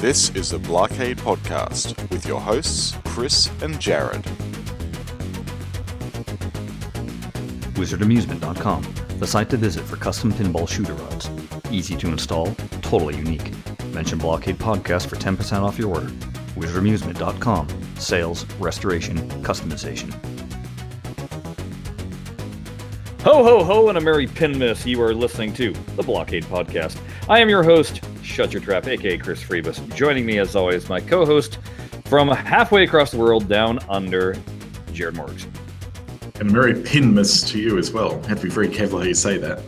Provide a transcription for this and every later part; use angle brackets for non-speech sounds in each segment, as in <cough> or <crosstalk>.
This is the Blockade Podcast with your hosts, Chris and Jared. WizardAmusement.com, the site to visit for custom pinball shooter rods. Easy to install, totally unique. Mention Blockade Podcast for 10% off your order. WizardAmusement.com, sales, restoration, customization. Ho, ho, ho, and a merry pin miss. You are listening to the Blockade Podcast. I am your host, Shut Your Trap, aka Chris Freebus. Joining me, as always, my co host from halfway across the world down under, Jared Morgs. And a merry pinmas to you as well. Have to be very careful how you say that.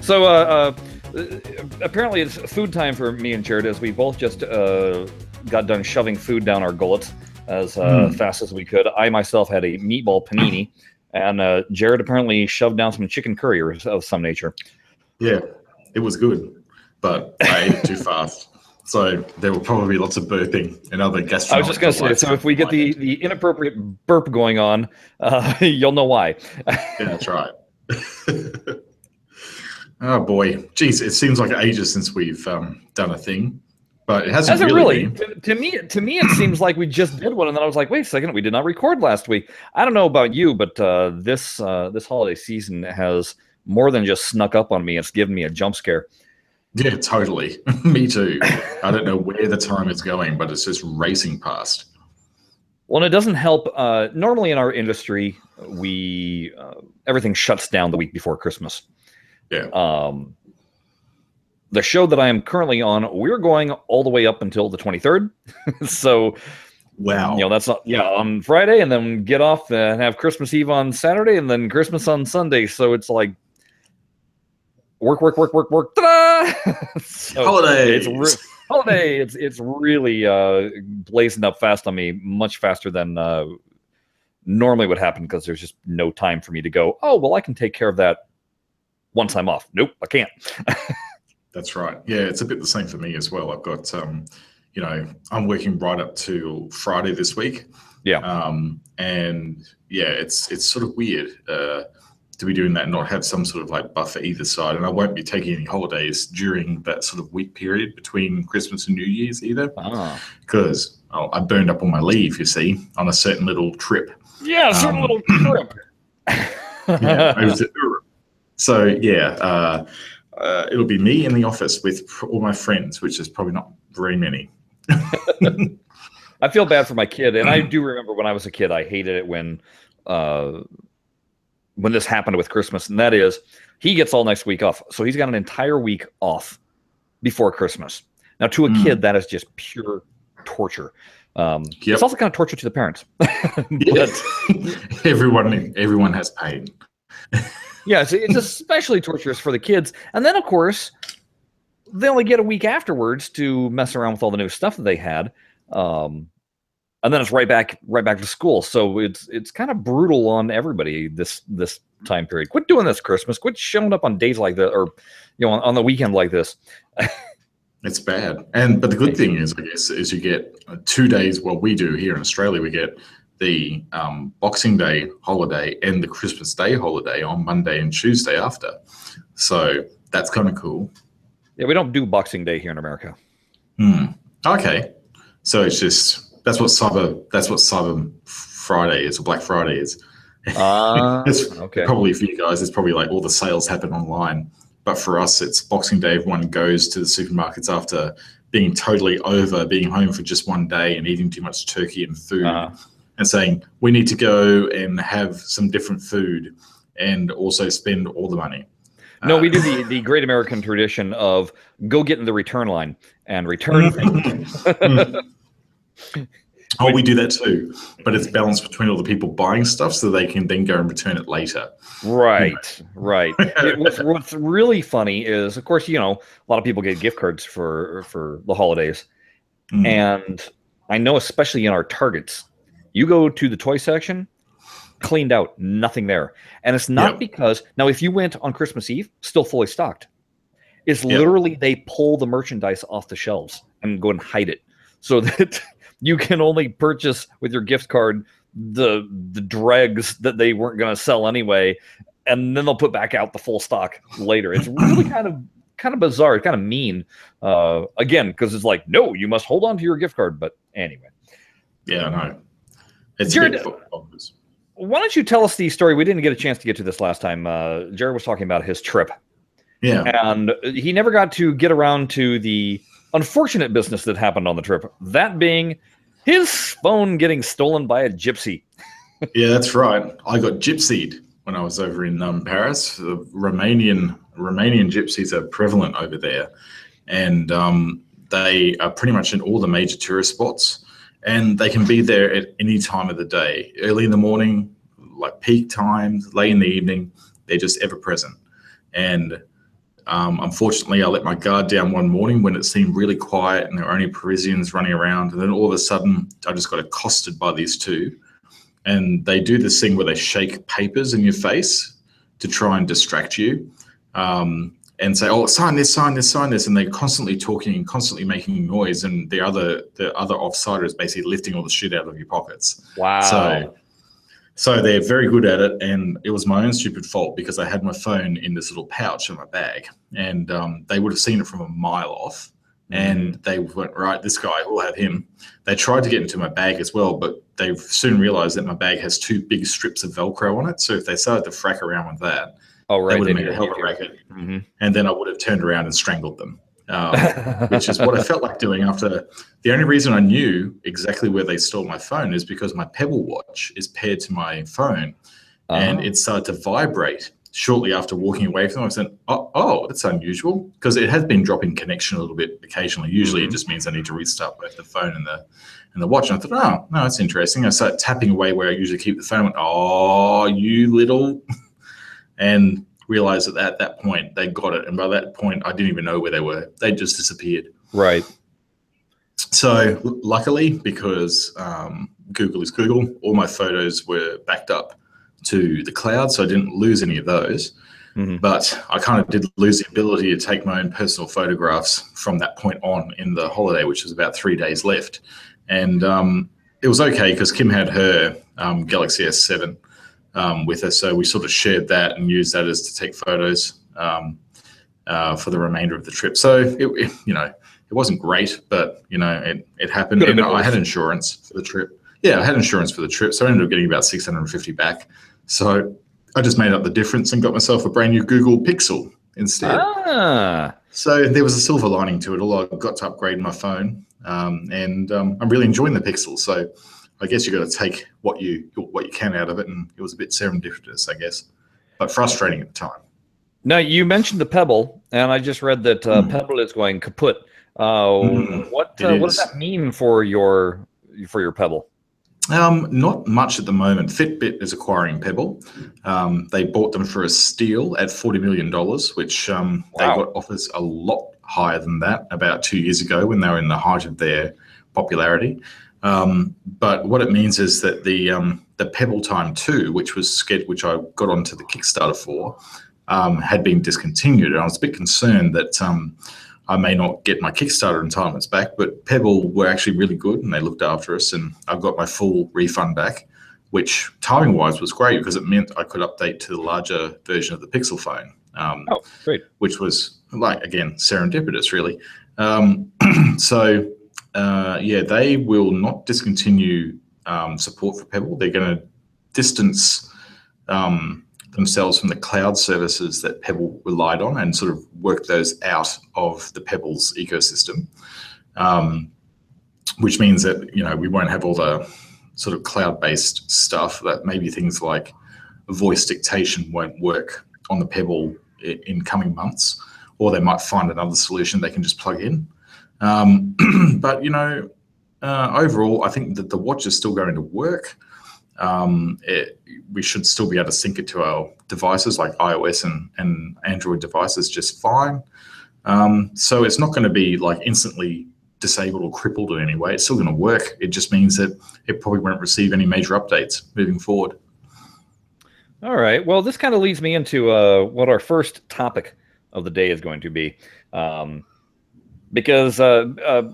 <laughs> so, uh, uh, apparently, it's food time for me and Jared as we both just uh, got done shoving food down our gullets as uh, mm. fast as we could. I myself had a meatball panini, and uh, Jared apparently shoved down some chicken curry of some nature. Yeah, it was good, but I ate too <laughs> fast. So there will probably be lots of burping and other gastrointestinal. I was just going to say, so if we get the, the inappropriate burp going on, uh, <laughs> you'll know why. yeah, that's right. <laughs> oh boy, geez, it seems like ages since we've um, done a thing but it hasn't, hasn't really. really. To, to, me, to me, it seems like we just did one, and then I was like, wait a second, we did not record last week. I don't know about you, but uh, this uh, this holiday season has more than just snuck up on me. It's given me a jump scare. Yeah, totally. <laughs> me too. I don't know where the time is going, but it's just racing past. Well, and it doesn't help. Uh, normally in our industry, we uh, everything shuts down the week before Christmas. Yeah. Um, the show that I am currently on, we're going all the way up until the 23rd. <laughs> so, wow, you know, that's not, yeah, on Friday, and then get off and have Christmas Eve on Saturday, and then Christmas on Sunday. So it's like work, work, work, work, work. <laughs> so holiday. It's re- <laughs> holiday. It's it's really uh, blazing up fast on me, much faster than uh, normally would happen because there's just no time for me to go. Oh well, I can take care of that once I'm off. Nope, I can't. That's right. Yeah, it's a bit the same for me as well. I've got, um, you know, I'm working right up to Friday this week. Yeah. Um, and yeah, it's it's sort of weird uh, to be doing that and not have some sort of like buffer either side. And I won't be taking any holidays during that sort of week period between Christmas and New Year's either, because ah. oh, I burned up on my leave. You see, on a certain little trip. Yeah, a certain um, little trip. <laughs> yeah, so yeah. Uh, uh, it'll be me in the office with all my friends, which is probably not very many. <laughs> I feel bad for my kid, and I <clears throat> do remember when I was a kid, I hated it when uh, when this happened with Christmas, and that is he gets all next week off, so he's got an entire week off before Christmas. Now, to a mm. kid, that is just pure torture. Um, yep. It's also kind of torture to the parents. <laughs> but, <laughs> everyone, everyone has pain yeah, it's, it's <laughs> especially torturous for the kids. And then, of course, they only get a week afterwards to mess around with all the new stuff that they had. Um, and then it's right back right back to school. So it's it's kind of brutal on everybody this this time period. Quit doing this Christmas. Quit showing up on days like this or you know on, on the weekend like this. <laughs> it's bad. And but the good thing is, I guess, is you get two days. What we do here in Australia, we get the um, Boxing Day holiday and the Christmas Day holiday on Monday and Tuesday after. So that's kind of cool. Yeah, we don't do Boxing Day here in America. Hmm. Okay. So it's just that's what Cyber that's what Cyber Friday is or Black Friday is. <laughs> Uh, okay. Probably for you guys, it's probably like all the sales happen online. But for us, it's Boxing Day. Everyone goes to the supermarkets after being totally over, being home for just one day and eating too much turkey and food. Uh-huh and saying we need to go and have some different food and also spend all the money. No, uh, we do the, the great American tradition of go get in the return line and return <laughs> oh, we do that too, but it's balanced between all the people buying stuff so they can then go and return it later. Right, right. <laughs> it, what's, what's really funny is, of course, you know, a lot of people get gift cards for for the holidays, mm. and I know, especially in our Targets, you go to the toy section, cleaned out, nothing there. And it's not yep. because now if you went on Christmas Eve, still fully stocked. It's yep. literally they pull the merchandise off the shelves and go and hide it so <laughs> that you can only purchase with your gift card the the dregs that they weren't going to sell anyway and then they'll put back out the full stock later. It's really kind of kind of bizarre, kind of mean. Uh, again, because it's like, no, you must hold on to your gift card. But anyway. Yeah, I know. It's Jared, why don't you tell us the story? We didn't get a chance to get to this last time. Uh, Jared was talking about his trip. Yeah. And he never got to get around to the unfortunate business that happened on the trip. That being his phone getting stolen by a gypsy. <laughs> yeah, that's right. I got gypsied when I was over in um, Paris. The Romanian Romanian gypsies are prevalent over there, and um, they are pretty much in all the major tourist spots. And they can be there at any time of the day, early in the morning, like peak times, late in the evening. They're just ever present. And um, unfortunately, I let my guard down one morning when it seemed really quiet and there were only Parisians running around. And then all of a sudden, I just got accosted by these two and they do this thing where they shake papers in your face to try and distract you um, and say oh sign this sign this sign this and they're constantly talking and constantly making noise and the other the other offsider is basically lifting all the shit out of your pockets. Wow. So so they're very good at it and it was my own stupid fault because i had my phone in this little pouch in my bag and um, they would have seen it from a mile off and mm. they went right this guy we'll have him. They tried to get into my bag as well but they soon realized that my bag has two big strips of velcro on it so if they started to frack around with that oh right they would have made a hell of a racket mm-hmm. and then i would have turned around and strangled them um, <laughs> which is what i felt like doing after the only reason i knew exactly where they stole my phone is because my pebble watch is paired to my phone uh-huh. and it started to vibrate shortly after walking away from them, I said, oh, oh that's unusual because it has been dropping connection a little bit occasionally. Usually mm-hmm. it just means I need to restart both the phone and the and the watch. And I thought, oh, no, that's interesting. I started tapping away where I usually keep the phone. I went, oh, you little. And realized that at that point they got it. And by that point, I didn't even know where they were. They just disappeared. Right. So luckily, because um, Google is Google, all my photos were backed up to the cloud, so I didn't lose any of those. Mm-hmm. But I kind of did lose the ability to take my own personal photographs from that point on in the holiday, which was about three days left. And um, it was okay because Kim had her um, Galaxy S7 um, with us. so we sort of shared that and used that as to take photos um, uh, for the remainder of the trip. So it, it, you know, it wasn't great, but you know, it, it happened. And I had insurance for the trip. Yeah, I had insurance for the trip, so I ended up getting about 650 back. So I just made up the difference and got myself a brand new Google Pixel instead. Ah. So there was a silver lining to it. All I got to upgrade my phone, um, and um, I'm really enjoying the Pixel. So I guess you've got to take what you what you can out of it, and it was a bit serendipitous, I guess, but frustrating at the time. Now you mentioned the Pebble, and I just read that uh, mm. Pebble is going kaput. Uh, mm, what uh, what does that mean for your for your Pebble? Um, not much at the moment. Fitbit is acquiring Pebble. Um, they bought them for a steal at forty million dollars, which um, wow. they got offers a lot higher than that about two years ago when they were in the height of their popularity. Um, but what it means is that the um, the Pebble Time Two, which was which I got onto the Kickstarter for, um, had been discontinued, and I was a bit concerned that I may not get my Kickstarter entitlements back, but Pebble were actually really good and they looked after us, and I got my full refund back, which timing wise was great because it meant I could update to the larger version of the Pixel phone. Um, oh, great. Which was like, again, serendipitous, really. Um, <clears throat> so, uh, yeah, they will not discontinue um, support for Pebble. They're going to distance um, themselves from the cloud services that Pebble relied on and sort of work those out of the Pebbles ecosystem. Um, which means that you know we won't have all the sort of cloud-based stuff that maybe things like voice dictation won't work on the Pebble in coming months, or they might find another solution they can just plug in. Um, <clears throat> but you know, uh, overall, I think that the watch is still going to work um, it, we should still be able to sync it to our devices like iOS and, and Android devices just fine. Um, so it's not going to be like instantly disabled or crippled in any way. It's still going to work. It just means that it probably won't receive any major updates moving forward. All right. Well, this kind of leads me into uh, what our first topic of the day is going to be. Um, because uh, uh,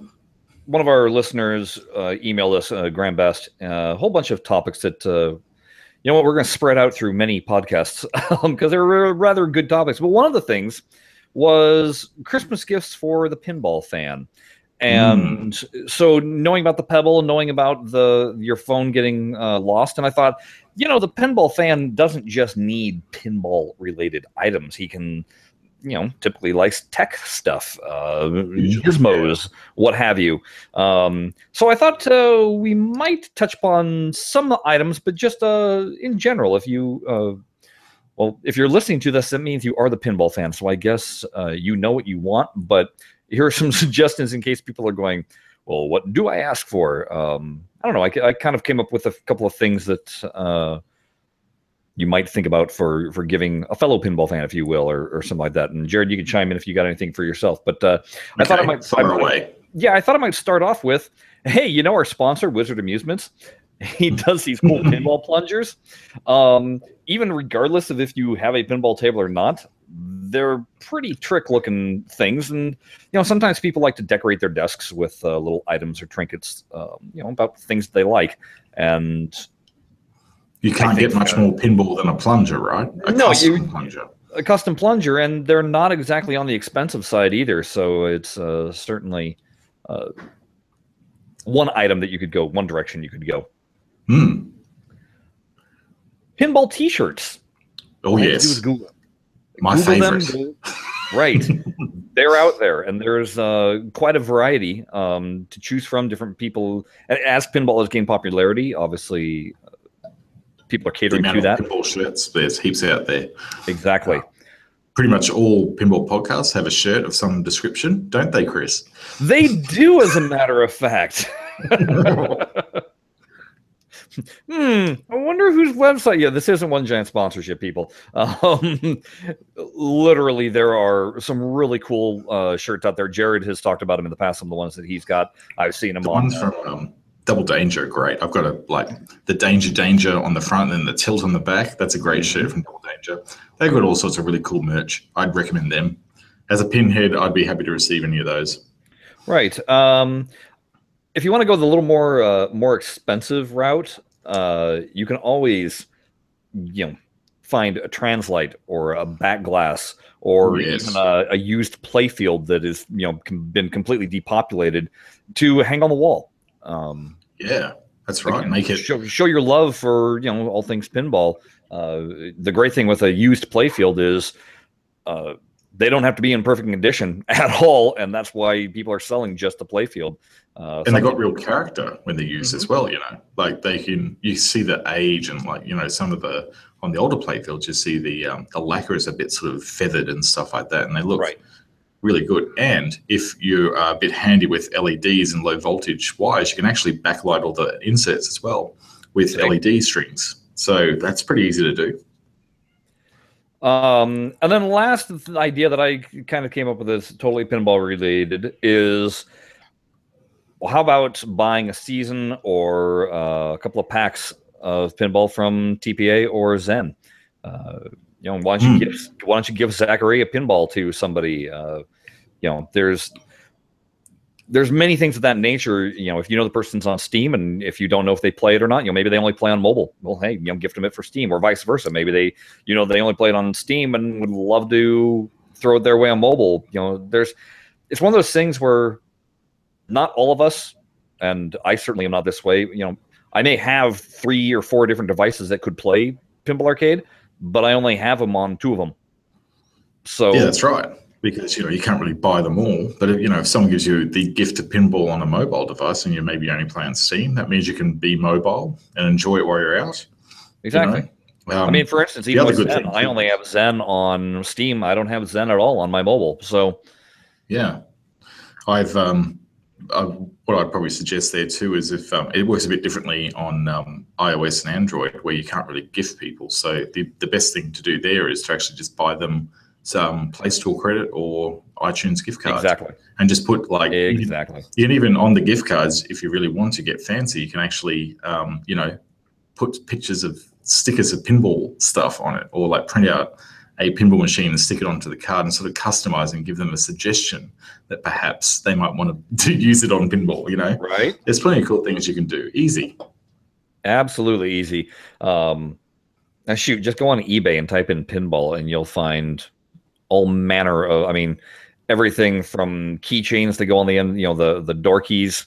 one of our listeners uh, emailed us, uh, Graham Best, uh, a whole bunch of topics that, uh, you know what, we're going to spread out through many podcasts because <laughs> um, they're rather good topics. But one of the things was Christmas gifts for the pinball fan. And mm. so knowing about the Pebble, and knowing about the your phone getting uh, lost, and I thought, you know, the pinball fan doesn't just need pinball related items. He can you know typically likes tech stuff, uh, gizmos, what have you. Um, so I thought uh, we might touch upon some items, but just uh, in general, if you uh, well, if you're listening to this, that means you are the pinball fan. So I guess uh, you know what you want. But here are some <laughs> suggestions in case people are going. Well, what do I ask for? Um, I don't know. I, I, kind of came up with a couple of things that uh, you might think about for for giving a fellow pinball fan, if you will, or, or something like that. And Jared, you can chime in if you got anything for yourself. But uh, okay, I thought I might fire away. Yeah, I thought I might start off with, hey, you know our sponsor, Wizard Amusements. <laughs> He does these cool <laughs> pinball plungers. Um, even regardless of if you have a pinball table or not, they're pretty trick looking things. And, you know, sometimes people like to decorate their desks with uh, little items or trinkets, um, you know, about things they like. And you can't get much uh, more pinball than a plunger, right? A no, you, plunger. A custom plunger, and they're not exactly on the expensive side either. So it's uh, certainly uh, one item that you could go, one direction you could go. Hmm. Pinball T-shirts. Oh yes, Google, my Google favorite. <laughs> Right, they're out there, and there's uh, quite a variety um, to choose from. Different people, as pinball has gained popularity, obviously people are catering to that. Pinball shirts, there's heaps out there. Exactly. Uh, pretty much all pinball podcasts have a shirt of some description, don't they, Chris? They do, as a matter of fact. <laughs> hmm. I wonder whose website. Yeah, this isn't one giant sponsorship, people. Um, literally, there are some really cool uh, shirts out there. Jared has talked about them in the past. Some of the ones that he's got. I've seen them the on. Ones from um, Double Danger, great. I've got a like the Danger Danger on the front and the tilt on the back. That's a great shirt from Double Danger. They've got all sorts of really cool merch. I'd recommend them. As a pinhead, I'd be happy to receive any of those. Right. Um, if you want to go the little more uh, more expensive route, uh, you can always, you know, find a translite or a back glass or yes. even a, a, used playfield that is you know been completely depopulated to hang on the wall. Um, yeah, that's right. Make it show, show your love for you know all things pinball. Uh, the great thing with a used playfield is uh, they don't have to be in perfect condition <laughs> at all, and that's why people are selling just the playfield. Uh, and they got real character when they use mm-hmm. as well. You know, like they can you see the age and like you know some of the on the older playfields you see the um, the lacquer is a bit sort of feathered and stuff like that, and they look right really good. And if you are a bit handy with LEDs and low voltage wires, you can actually backlight all the inserts as well with LED strings. So that's pretty easy to do. Um, and then last idea that I kind of came up with is totally pinball related is well, how about buying a season or uh, a couple of packs of pinball from TPA or Zen? Uh, you know, why don't you mm. give why don't you give Zaccaria pinball to somebody? Uh, you know, there's there's many things of that nature. You know, if you know the person's on Steam, and if you don't know if they play it or not, you know, maybe they only play on mobile. Well, hey, you know, gift them it for Steam, or vice versa. Maybe they, you know, they only play it on Steam and would love to throw it their way on mobile. You know, there's it's one of those things where not all of us, and I certainly am not this way. You know, I may have three or four different devices that could play Pinball Arcade, but I only have them on two of them. So yeah, that's right. Because you know you can't really buy them all, but if, you know if someone gives you the gift of pinball on a mobile device and you maybe only play on Steam, that means you can be mobile and enjoy it while you're out. Exactly. You know? um, I mean, for instance, even with Zen, I only have Zen on Steam. I don't have Zen at all on my mobile. So, yeah, I've um, I, what I'd probably suggest there too is if um, it works a bit differently on um, iOS and Android, where you can't really gift people. So the, the best thing to do there is to actually just buy them some Play Store credit or iTunes gift cards. Exactly. And just put like exactly. You can even on the gift cards, if you really want to get fancy, you can actually um, you know put pictures of stickers of pinball stuff on it, or like print out a pinball machine and stick it onto the card and sort of customize and give them a suggestion that perhaps they might want to, <laughs> to use it on pinball, you know? Right. There's plenty of cool things you can do. Easy. Absolutely easy. Um, now shoot, just go on eBay and type in pinball and you'll find all manner of. I mean, everything from keychains to go on the end. You know, the the door keys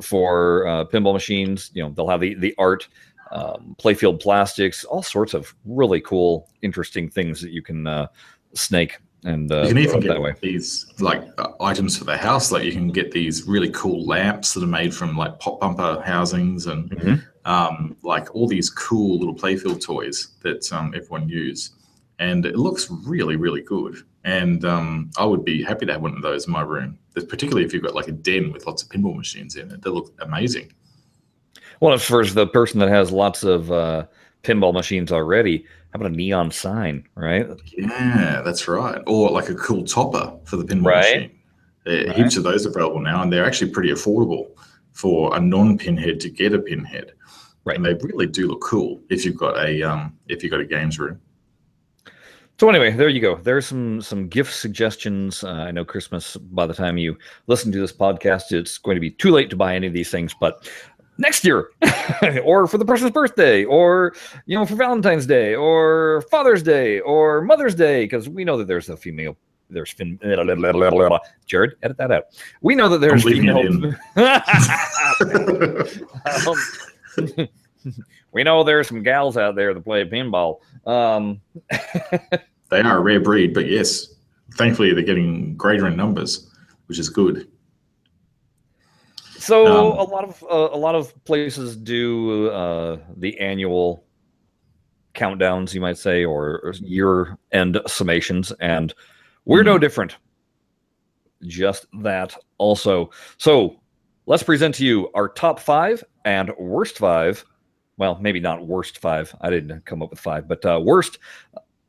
for uh, pinball machines. You know, they'll have the the art. Um, playfield plastics, all sorts of really cool, interesting things that you can uh, snake and uh, you can even that get way. these like uh, items for the house. Like you can get these really cool lamps that are made from like pop bumper housings and Mhm. um, like all these cool little playfield toys that um, everyone use. And it looks really, really good. And um, I would be happy to have one of those in my room. There's particularly if you've got like a den with lots of pinball machines in it. They look amazing. Well, for the person that has lots of uh, pinball machines already, how about a neon sign, right? Yeah, that's right. Or like a cool topper for the pinball Right. machine. There Right. Heaps of those available now, and they're actually pretty affordable for a non-pinhead to get a pinhead. Right. And they really do look cool if you've got a um, if you've got a games room. So anyway, there you go. There's some some gift suggestions. Uh, I know Christmas. By the time you listen to this podcast, it's going to be too late to buy any of these things. But next year, <laughs> or for the person's birthday, or you know, for Valentine's Day, or Father's Day, or Mother's Day, because we know that there's a female. There's fin- <laughs> Jared, edit that out. We know that there's female. <laughs> Um, we know there's some gals out there that play pinball. Um, <laughs> They are a rare breed, but yes, thankfully they're getting greater in numbers, which is good. So Um, a lot of uh, a lot of places do uh, the annual countdowns, you might say, or year end summations, and we're no different. Just that, also. So let's present to you our top five and worst five. Well, maybe not worst five. I didn't come up with five, but uh, worst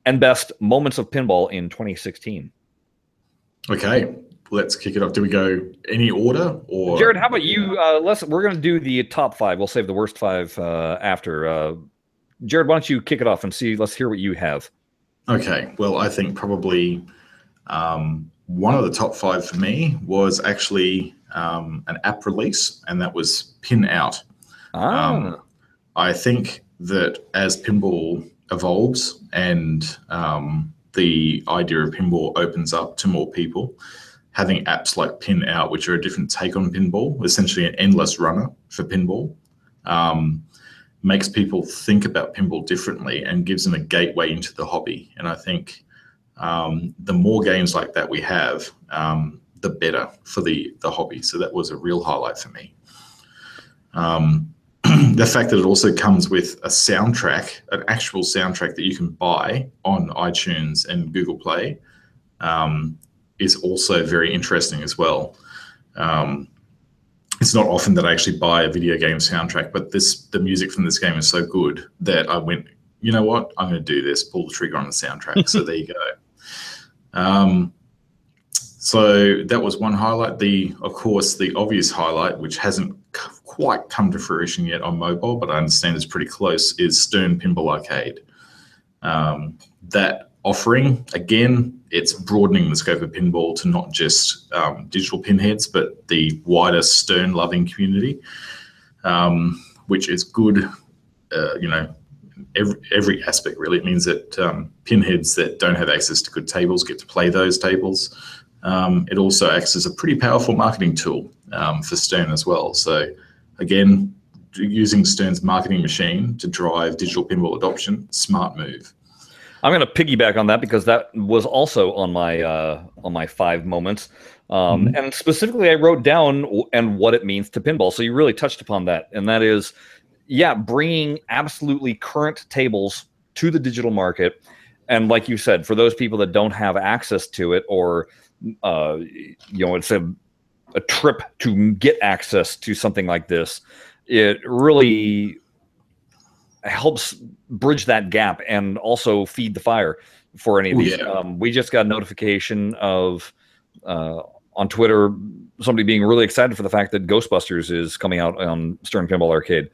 and best moments of pinball in 2016. Okay, let's kick it off. Do we go any order or Jared, how about you? Uh, let's. We're going to do the top five. We'll save the worst five uh, after. Uh, Jared, why don't you kick it off and see? Let's hear what you have. Okay, well, I think probably um, one of the top five for me was actually um, an app release, and that was Pin Out. Ah, Um, I think that as pinball evolves and um, the idea of pinball opens up to more people, having apps like Pin Out, which are a different take on pinball, essentially an endless runner for pinball, um, makes people think about pinball differently and gives them a gateway into the hobby. And I think um, the more games like that we have, um, the better for the the hobby. So that was a real highlight for me. Um, <clears throat> the fact that it also comes with a soundtrack, an actual soundtrack that you can buy on iTunes and Google Play, um, is also very interesting as well. Um, it's not often that I actually buy a video game soundtrack, but this the music from this game is so good that I went, you know what, I'm going to do this, pull the trigger on the soundtrack. so there you go. Um, so that was one highlight. The, of course, the obvious highlight, which hasn't quite come to fruition yet on mobile, but I understand it's pretty close, is Stern Pinball Arcade. Um, that offering, again, it's broadening the scope of pinball to not just um, digital pinheads, but the wider Stern loving community, um, which is good, uh, you know, every, every aspect really. It means that um, pinheads that don't have access to good tables get to play those tables. Um, it also acts as a pretty powerful marketing tool um, for Stern as well. So, again, using Stern's marketing machine to drive digital pinball adoption, smart move. I'm going to piggyback on that because that was also on my uh, on my five moments, um, and specifically I wrote down w- and what it means to pinball. So you really touched upon that, and that is, yeah, bringing absolutely current tables to the digital market, and like you said, for those people that don't have access to it, or uh, you know, it's a a trip to get access to something like this, it really helps bridge that gap and also feed the fire for any of these. yeah. Um, we just got a notification of uh, on Twitter somebody being really excited for the fact that Ghostbusters is coming out on Stern Pinball Arcade.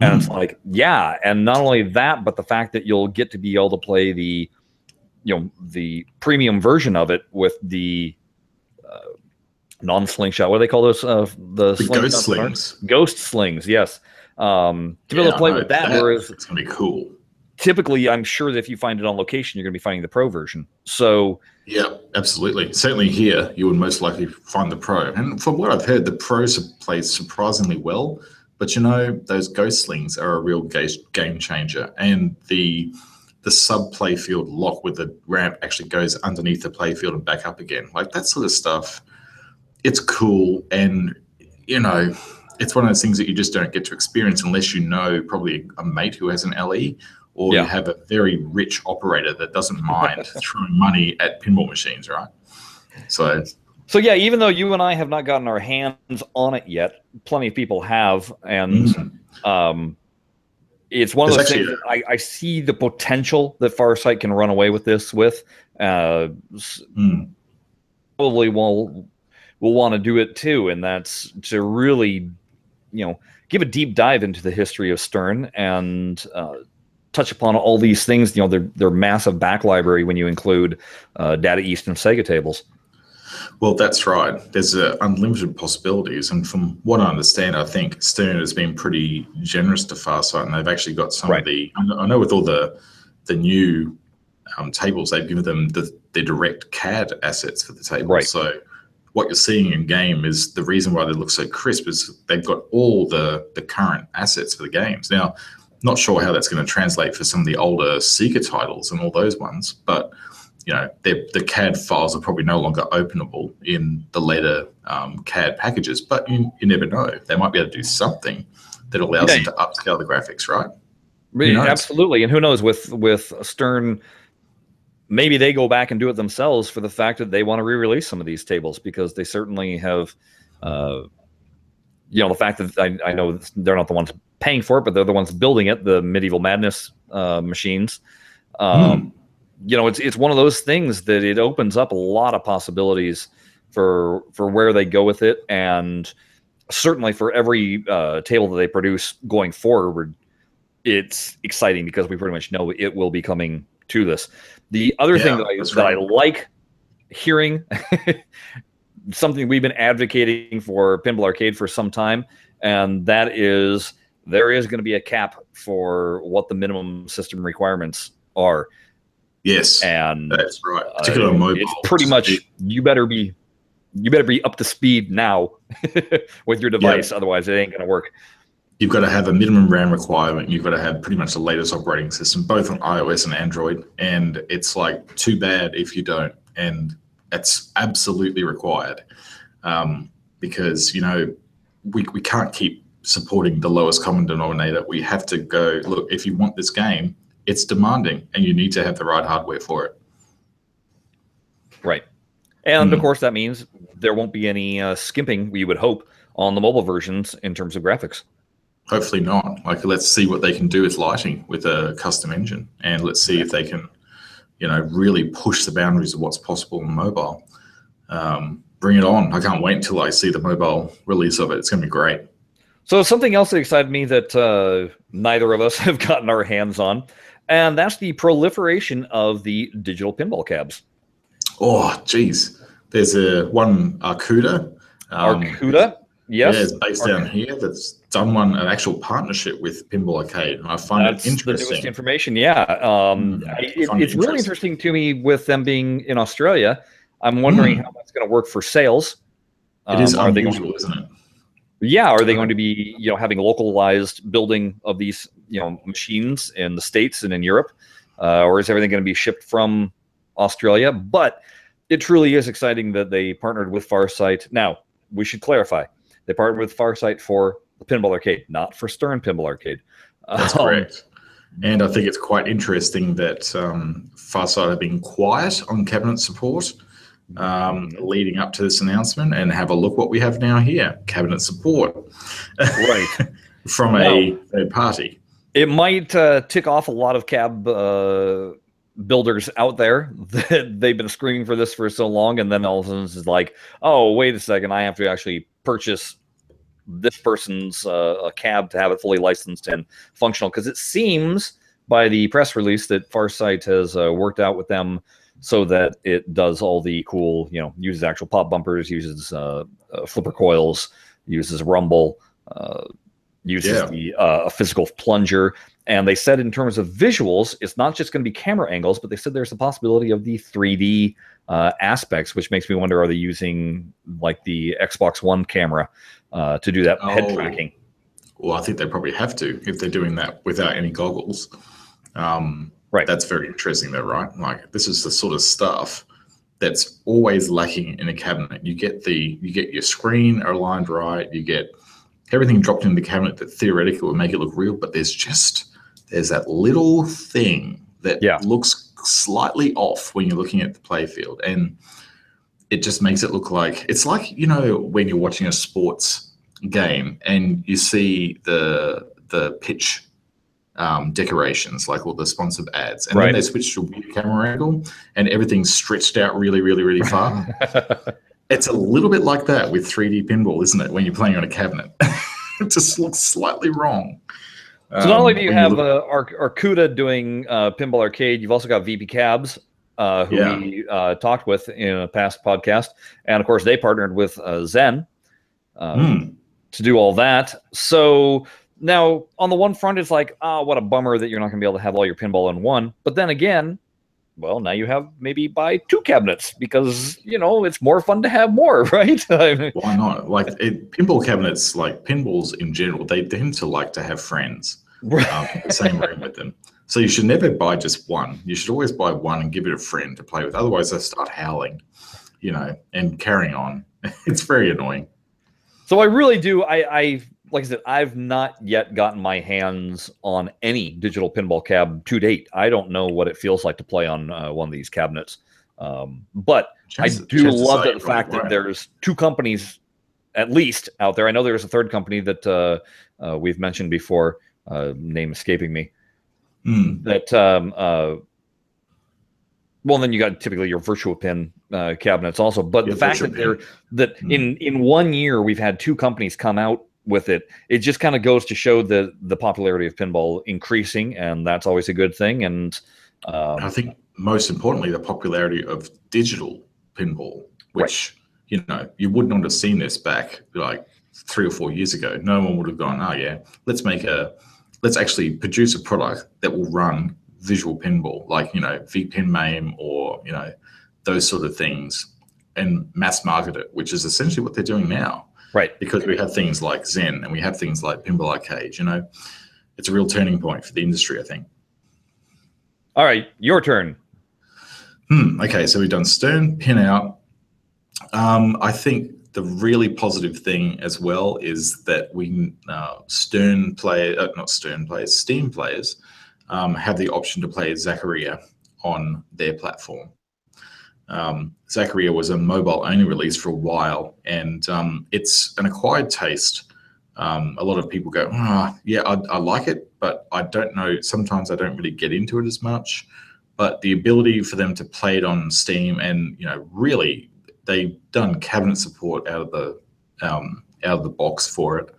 And it's like, yeah, and not only that, but the fact that you'll get to be able to play the, you know, the premium version of it with the uh, non-slingshot. What do they call those? Uh, the, The ghost slings. Ghost slings, yes. Um, to be able Yeah, to play no, with that, whereas it's going to be cool. typically, I'm sure that if you find it on location, you're going to be finding the pro version. So yeah, absolutely. Certainly here, you would most likely find the pro. And from what I've heard, the pros plays surprisingly well. But you know, those ghost slings are a real game changer, and the the sub playfield lock with the ramp actually goes underneath the playfield and back up again. Like that sort of stuff, it's cool. And, you know, it's one of those things that you just don't get to experience unless you know probably a mate who has an LE or yeah. you have a very rich operator that doesn't mind <laughs> throwing money at pinball machines, right? So, so yeah, even though you and I have not gotten our hands on it yet, plenty of people have, and mm-hmm. um, it's one of those things. A, I, I see the potential that Farsight can run away with this with. Uh, mm. Probably will will want to do it too, and that's to really, you know, give a deep dive into the history of Stern and uh, touch upon all these things. You know, their their massive back library when you include uh, Data East and Sega tables. Well, that's right. There's uh, unlimited possibilities, and from what I understand, I think Stern has been pretty generous to Farsight, and they've actually got some right. of the. I know with all the the new um, tables, they've given them the, the direct CAD assets for the table. Right. So what you're seeing in game is the reason why they look so crisp is they've got all the the current assets for the games. Now, not sure how that's going to translate for some of the older Sega titles and all those ones, but you know, the CAD files are probably no longer openable in the later um, CAD packages, but you, you never know. They might be able to do something that allows yeah. them to upscale the graphics, right? Really, Absolutely, and who knows with with Stern, maybe they go back and do it themselves for the fact that they want to re-release some of these tables because they certainly have, uh, you know, the fact that I, I know they're not the ones paying for it, but they're the ones building it, the Medieval Madness uh, machines. Um, mm you know, it's it's one of those things that it opens up a lot of possibilities for for where they go with it, and certainly for every uh, table that they produce going forward, it's exciting because we pretty much know it will be coming to this. The other yeah, thing that I, that right. I like hearing, <laughs> something we've been advocating for Pinball Arcade for some time, and that is there is going to be a cap for what the minimum system requirements are. Yes, and that's right. Particularly uh, mobile, it's pretty much you better be you better be up to speed now <laughs> with your device, yeah. otherwise it ain't going to work. You've got to have a minimum RAM requirement. You've got to have pretty much the latest operating system, both on iOS and Android. And it's like too bad if you don't. And it's absolutely required um, because you know we we can't keep supporting the lowest common denominator. We have to go look if you want this game it's demanding and you need to have the right hardware for it. Right. And mm. of course, that means there won't be any uh, skimping, we would hope, on the mobile versions in terms of graphics. Hopefully not. Like, let's see what they can do with lighting with a custom engine, and let's see if they can, you know, really push the boundaries of what's possible on mobile. Um, bring it on! I can't wait until I see the mobile release of it. It's going to be great. So something else that excited me that uh, neither of us <laughs> have gotten our hands on and that's the proliferation of the digital pinball cabs. Oh, geez. There's a one Arcooda. Um, Arcooda, yes. Yeah, it's based Arcooda. down here. That's done one an actual partnership with Pinball Arcade, and I find that's it interesting. The newest information, yeah. Um, mm, it, it's interesting. really interesting to me with them being in Australia. I'm wondering mm. how that's going to work for sales. It is um, unusual, to, isn't it? Yeah, are they going to be you know having localized building of these you know machines in the states and in Europe, uh, or is everything going to be shipped from Australia? But it truly is exciting that they partnered with Farsight. Now we should clarify they partnered with Farsight for the Pinball Arcade, not for Stern Pinball Arcade. That's um, correct. And I think it's quite interesting that um, Farsight have been quiet on cabinet support um, leading up to this announcement and have a look what we have now here cabinet support. Right. <laughs> From a third party. it might uh, tick off a lot of cab uh, builders out there <laughs> that they've been screaming for this for so long and then all of a sudden it's like oh wait a second i have to actually purchase this person's uh, cab to have it fully licensed and functional. Because it seems by the press release that farsight has uh, worked out with them so that it does all the cool, you know, uses actual pop bumpers, uses uh, uh, flipper coils, uses rumble, uh, uses Yeah. the uh, a physical plunger. And they said in terms of visuals, it's not just going to be camera angles, but they said there's a possibility of the 3D uh, aspects, which makes me wonder: are they using like the Xbox One camera uh, to do that head Oh. tracking? Well, I think they probably have to if they're doing that without any goggles. Um, Right. That's very interesting, though, right? Like this is the sort of stuff that's always lacking in a cabinet. You get the you get your screen aligned right. You get everything dropped into the cabinet that theoretically would make it look real, but there's just there's that little thing that Yeah. looks slightly off when you're looking at the playfield, and it just makes it look like it's like you know when you're watching a sports game and you see the the pitch um, decorations, like all the sponsored ads, and Right. then they switch to a weird camera angle, and everything's stretched out really, really, really far. <laughs> it's a little bit like that with 3D pinball, isn't it? When you're playing on a cabinet, <laughs> it just looks slightly wrong. So not only Um, do you when have look- uh, Arc- Arcooda doing uh, Pinball Arcade, you've also got VP Cabs, uh, who Yeah. we uh, talked with in a past podcast, and of course they partnered with uh, Zen uh, Hmm. to do all that. So now on the one front, it's like, ah, what a bummer that you're not going to be able to have all your pinball in one. But then again, well, now you have maybe buy two cabinets because you know it's more fun to have more, <laughs> right? Why not? Like it, pinball cabinets, like pinballs in general, they tend to like to have friends um, in the same room with them. So you should never buy just one. You should always buy one and give it a friend to play with. Otherwise, they start howling, you know, and carrying on. <laughs> It's very annoying. So I really do. I, I like I said, I've not yet gotten my hands on any digital pinball cab to date. I don't know what it feels like to play on uh, one of these cabinets. Um, but I do love are that you the fact that there's two companies at least out there. I know there's a third company that uh, uh, we've mentioned before, uh, name escaping me. Hmm. That um, uh, well, then you got typically your virtual pin uh, cabinets also. But Yeah, the fact that they're that Mm. in in one year we've had two companies come out with it it just kind of goes to show the the popularity of pinball increasing and that's always a good thing and um, I think most importantly, the popularity of digital pinball, which you know you would not have seen this back like three or four years ago. No one would have gone, "Oh yeah, let's make a, let's actually produce a product that will run visual pinball, like you know VPin MAME or you know those sort of things, and mass market it," which is essentially what they're doing now. Right Because we have things like Zen and we have things like Pinball Arcade. You know, it's a real turning point for the industry. I think. all right your turn Hmm. Okay, so we've done Stern, pin out. Um, I think the really positive thing as well is that we uh, Stern play, uh, not Stern players, Steam players um, have the option to play Zaccaria on their platform. Um, Zaccaria was a mobile only release for a while, and um, it's an acquired taste. Um, a lot of people go, ah, yeah, I, I like it, but I don't know. Sometimes I don't really get into it as much but the ability for them to play it on Steam and you know really they've done cabinet support out of the um, out of the box for it.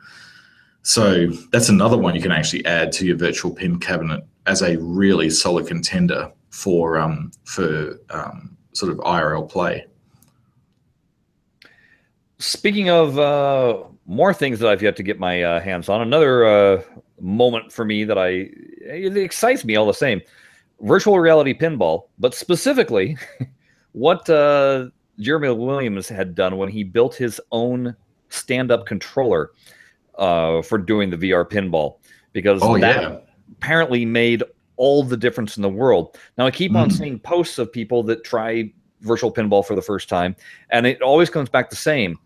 So that's another one you can actually add to your virtual pin cabinet as a really solid contender for um, for um, sort of IRL play. speaking of uh, more things that i've yet to get my uh, hands on another uh, moment for me that i it excites me all the same virtual reality pinball but specifically <laughs> what uh, jeremy williams had done when he built his own stand-up controller uh, for doing the vr pinball because Oh that yeah, apparently made all the difference in the world. Now I keep on Mm. seeing posts of people that try virtual pinball for the first time, and it always comes back the same.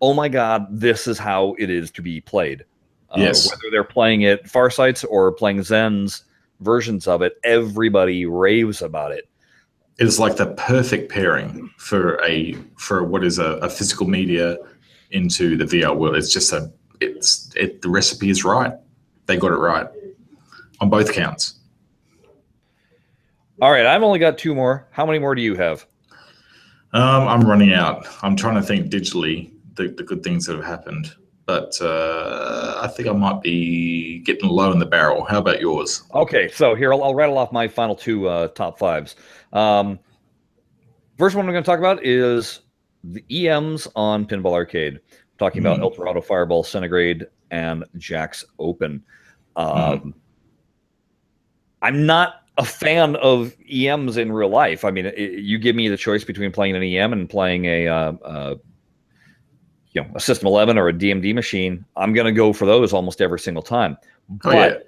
Oh my God, this is how it is to be played. Uh, Yes. Whether they're playing it Farsights or playing Zen's versions of it, everybody raves about it. it is like the perfect pairing for a for what is a, a physical media into the VR world. It's just a it's it the recipe is right. They got it right on both counts. All right, I've only got two more. How many more do you have? Um, I'm running out. I'm trying to think digitally the, the good things that have happened, but uh, I think I might be getting low in the barrel. How about yours? Okay, so here I'll, I'll rattle off my final two uh, top fives. Um, first one I'm going to talk about is the EMs on Pinball Arcade. talking about El Dorado Fireball, Centigrade, and Jack's Open. Um, mm. I'm not a fan of EMs in real life. I mean, it, you give me the choice between playing an EM and playing a, uh, uh, you know, a System 11 or a DMD machine. I'm going to go for those almost every single time. But oh, yeah.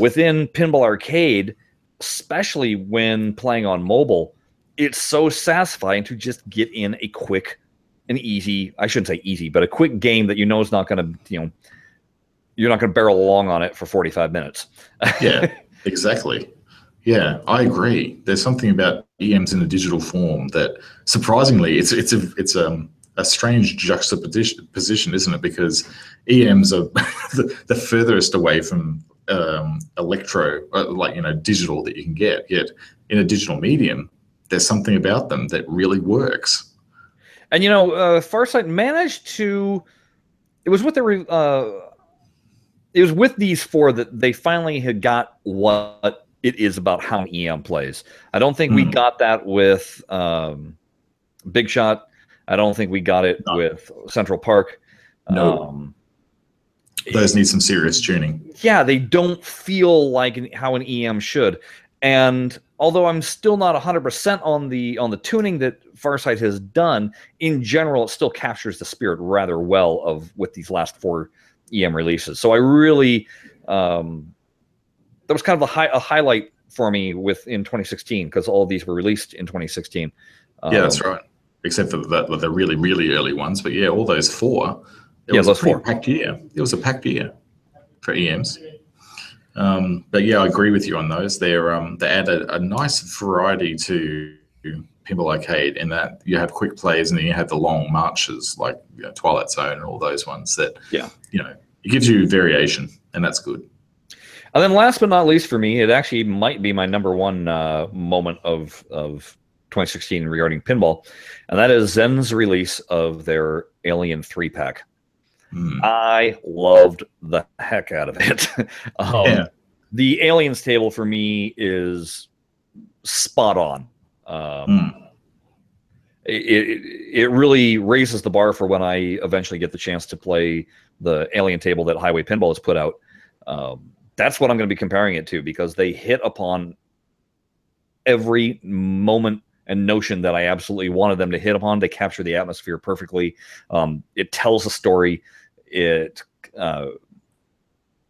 within Pinball Arcade, especially when playing on mobile, it's so satisfying to just get in a quick and easy, I shouldn't say easy, but a quick game that you know is not going to, you know, you're not going to barrel along on it for 45 minutes. yeah, <laughs> exactly. Yeah, I agree. There's something about EMs in a digital form that surprisingly it's it's a it's a, a strange juxtaposition, isn't it? Because EMs are <laughs> the, the furthest away from um, electro, uh, like you know, digital that you can get. Yet in a digital medium, there's something about them that really works. And you know, uh, Farsight managed to. It was with the. Uh, it was with these four that they finally had got what it is about how EM plays. I don't think mm. we hmm. got that with um, Big Shot. I don't think we got it no. with Central Park. No. Um, Those need some serious tuning. Yeah, they don't feel like how an EM should. And although I'm still not 100% on the on the tuning that Farsight has done, in general, it still captures the spirit rather well of with these last four EM releases. So I really um, that was kind of a, high, a highlight for me within 2016 because all of these were released in 2016. Um, yeah, that's right. Except for the, the really really early ones, but yeah, all those four. It yeah, was those a four. Packed year. It was a packed year for EMs. Um, but yeah, I agree with you on those. They're um, they add a, a nice variety to Pinball Arcade in that you have quick plays and then you have the long marches like you know, Twilight Zone and all those ones that yeah you know it gives you variation and that's good. And then last but not least for me, it actually might be my number one uh, moment of of 2016 regarding pinball, and that is Zen's release of their Alien three pack. Mm. I loved the heck out of it. <laughs> um, yeah. The aliens table for me is spot on. Um, mm. it, it really raises the bar for when I eventually get the chance to play the alien table that Highway Pinball has put out. Um, that's what I'm going to be comparing it to because they hit upon every moment and notion that I absolutely wanted them to hit upon. They capture the atmosphere perfectly. Um, it tells a story. It uh,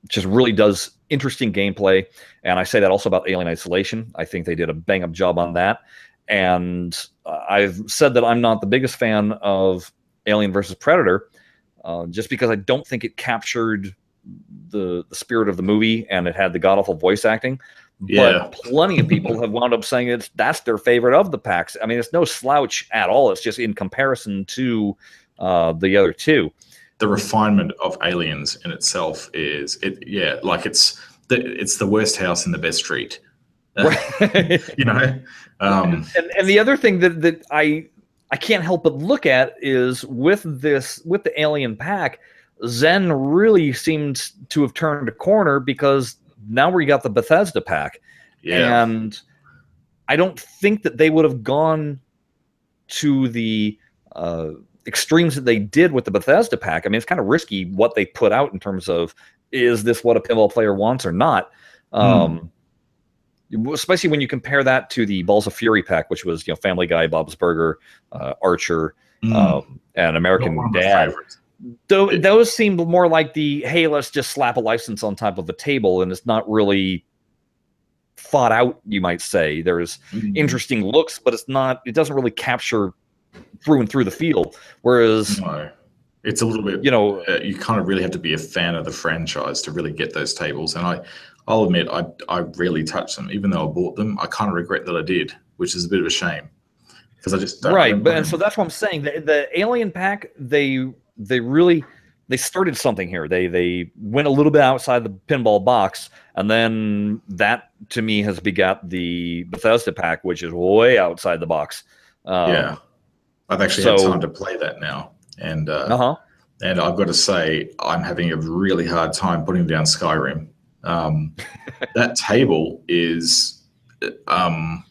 just really does interesting gameplay. And I say that also about Alien Isolation. I think they did a bang up job on that. And uh, I've said that I'm not the biggest fan of Alien versus Predator, uh, just because I don't think it captured the, the spirit of the movie and it had the god awful voice acting. Yeah. But plenty of people have wound up saying it's that's their favorite of the packs. I mean, it's no slouch at all. It's just in comparison to uh, the other two. The refinement of Aliens in itself is it. Yeah, like it's the it's the worst house in the best street. <laughs> <laughs> you know, um, and and the other thing that that I I can't help but look at is with this with the Alien pack Zen really seemed to have turned a corner because now we got the Bethesda pack. Yeah. And I don't think that they would have gone to the uh, extremes that they did with the Bethesda pack. I mean, it's kind of risky what they put out in terms of is this what a pinball player wants or not? Um, mm. Especially when you compare that to the Balls of Fury pack, which was you know Family Guy, Bob's Burger, uh, Archer, mm. um, and American Dad. Though those seem more like the hey, let's just slap a license on top of a table, and it's not really thought out. You might say there's mm-hmm. interesting looks, but it's not. It doesn't really capture through and through the field. Whereas, no. it's a little bit. You know, uh, you kind of really have to be a fan of the franchise to really get those tables. And I, I'll admit, I I rarely touch them, even though I bought them. I kind of regret that I did, which is a bit of a shame because I just right. But and so that's what I'm saying. The, the Alien Pack, they they really they started something here. They they went a little bit outside the pinball box, and then that to me has begat the Bethesda pack, which is way outside the box. Um, yeah, I've actually so, had time to play that now, and uh, uh-huh. and I've got to say I'm having a really hard time putting down Skyrim. Um, <laughs> that table is um,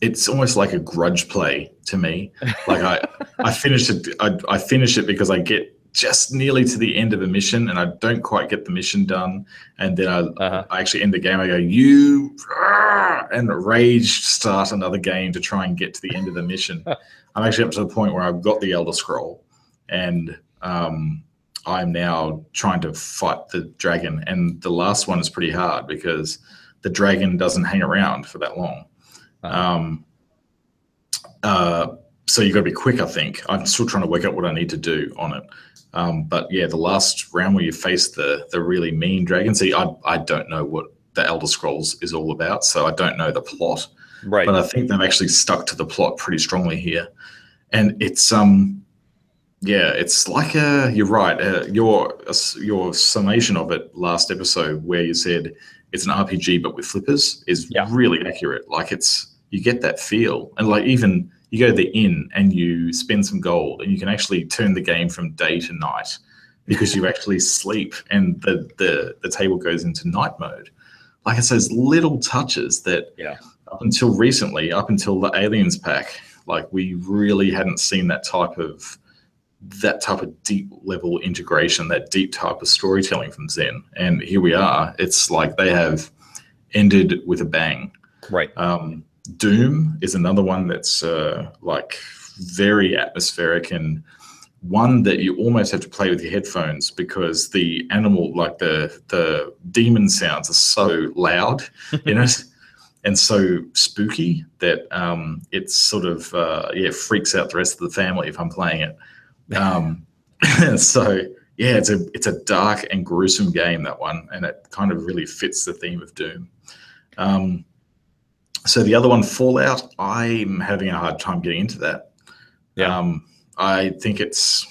it's almost like a grudge play to me. Like I, <laughs> I finish it. I, I finish it because I get just nearly to the end of a mission and I don't quite get the mission done. And then I, uh-huh. I actually end the game. I go, you, and rage start another game to try and get to the end of the mission. <laughs> I'm actually up to the point where I've got the Elder Scroll and um, I'm now trying to fight the dragon. And the last one is pretty hard because the dragon doesn't hang around for that long. Uh-huh. Um, uh, so you've got to be quick, I think. I'm still trying to work out what I need to do on it. Um, but yeah, the last round where you face the the really mean dragon. See, I I don't know what the Elder Scrolls is all about, so I don't know the plot. Right. But I think they've actually stuck to the plot pretty strongly here, and it's um, yeah, it's like a. You're right. Uh, your uh, your summation of it last episode, where you said it's an RPG but with flippers, is yeah. really accurate. Like it's you get that feel, and like even you go to the inn and you spend some gold and you can actually turn the game from day to night because you actually sleep and the, the, the table goes into night mode. Like it's those little touches that yeah. up until recently, up until the aliens pack, like we really hadn't seen that type of that type of deep level integration, that deep type of storytelling from Zen. And here we are. It's like they have ended with a bang. Right. Um, Doom is another one that's uh, like very atmospheric and one that you almost have to play with your headphones because the animal, like the the demon sounds, are so loud <laughs> in it and so spooky that um, it's sort of uh, yeah freaks out the rest of the family if I'm playing it. Um, <laughs> so yeah, it's a it's a dark and gruesome game that one, and it kind of really fits the theme of Doom. Um, so the other one, Fallout, I'm having a hard time getting into that. Yeah. Um, I think it's,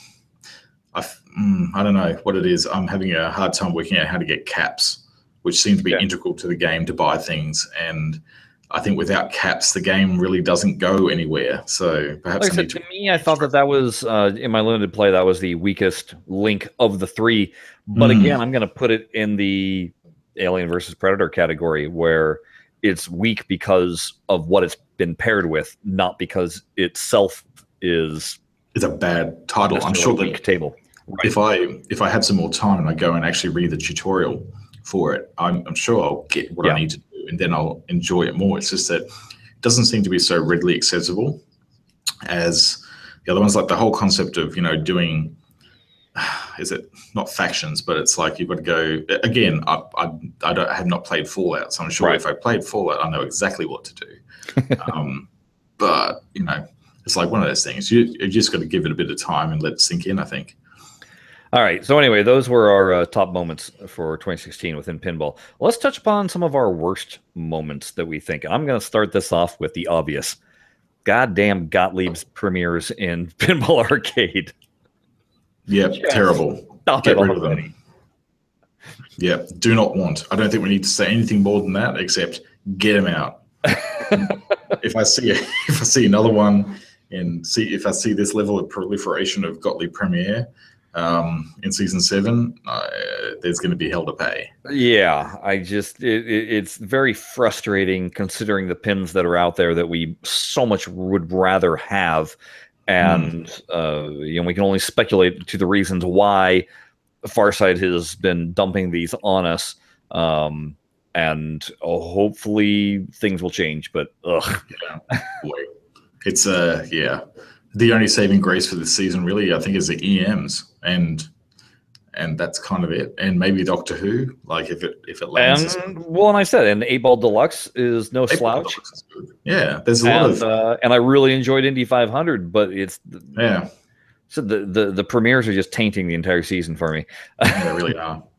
I, mm, I don't know what it is. I'm having a hard time working out how to get caps, which seem to be yeah. integral to the game to buy things. And I think without caps, the game really doesn't go anywhere. So perhaps like said, to, to me, I thought that that was uh, in my limited play that was the weakest link of the three. But mm. again, I'm going to put it in the Alien versus Predator category where it's weak because of what it's been paired with, not because itself is It's a bad title. I'm sure that table. Right. If I if I had some more time and I go and actually read the tutorial for it, I'm, I'm sure I'll get what yeah. I need to and then I'll enjoy it more. It's just that it doesn't seem to be so readily accessible as the other ones. Like the whole concept of you know doing <sighs> is it not factions, but it's like you've got to go again. I, I, I don't I have not played Fallout, so I'm sure right. if I played Fallout, I know exactly what to do. <laughs> um, but you know, it's like one of those things. You you just got to give it a bit of time and let it sink in. I think. All right. So anyway, those were our uh, top moments for 2016 within pinball. Let's touch upon some of our worst moments that we think. I'm going to start this off with the obvious. Goddamn Gottlieb's premieres in <laughs> Pinball Arcade. Yeah, terrible. Stop Get rid of them. Yeah, do not want. I don't think we need to say anything more than that except get them out. <laughs> if I see if I see another one and see if I see this level of proliferation of Gottlieb Premiere um, in season seven, uh, there's going to be hell to pay. Yeah, I just it, it, it's very frustrating considering the pins that are out there that we so much would rather have and mm. uh, you know we can only speculate to the reasons why Farsight has been dumping these on us. Um, and uh, hopefully things will change. But ugh, yeah, boy, it's uh, yeah, the only saving grace for this season really, I think, is the EMs, and and that's kind of it. And maybe Doctor Who, like if it if it lands. And, well, and I said, and Eight Ball Deluxe is no slouch. Is yeah, there's a and, lot of, uh, and I really enjoyed Indy 500, but it's yeah. So the, the the premieres are just tainting the entire season for me. they really are. <laughs>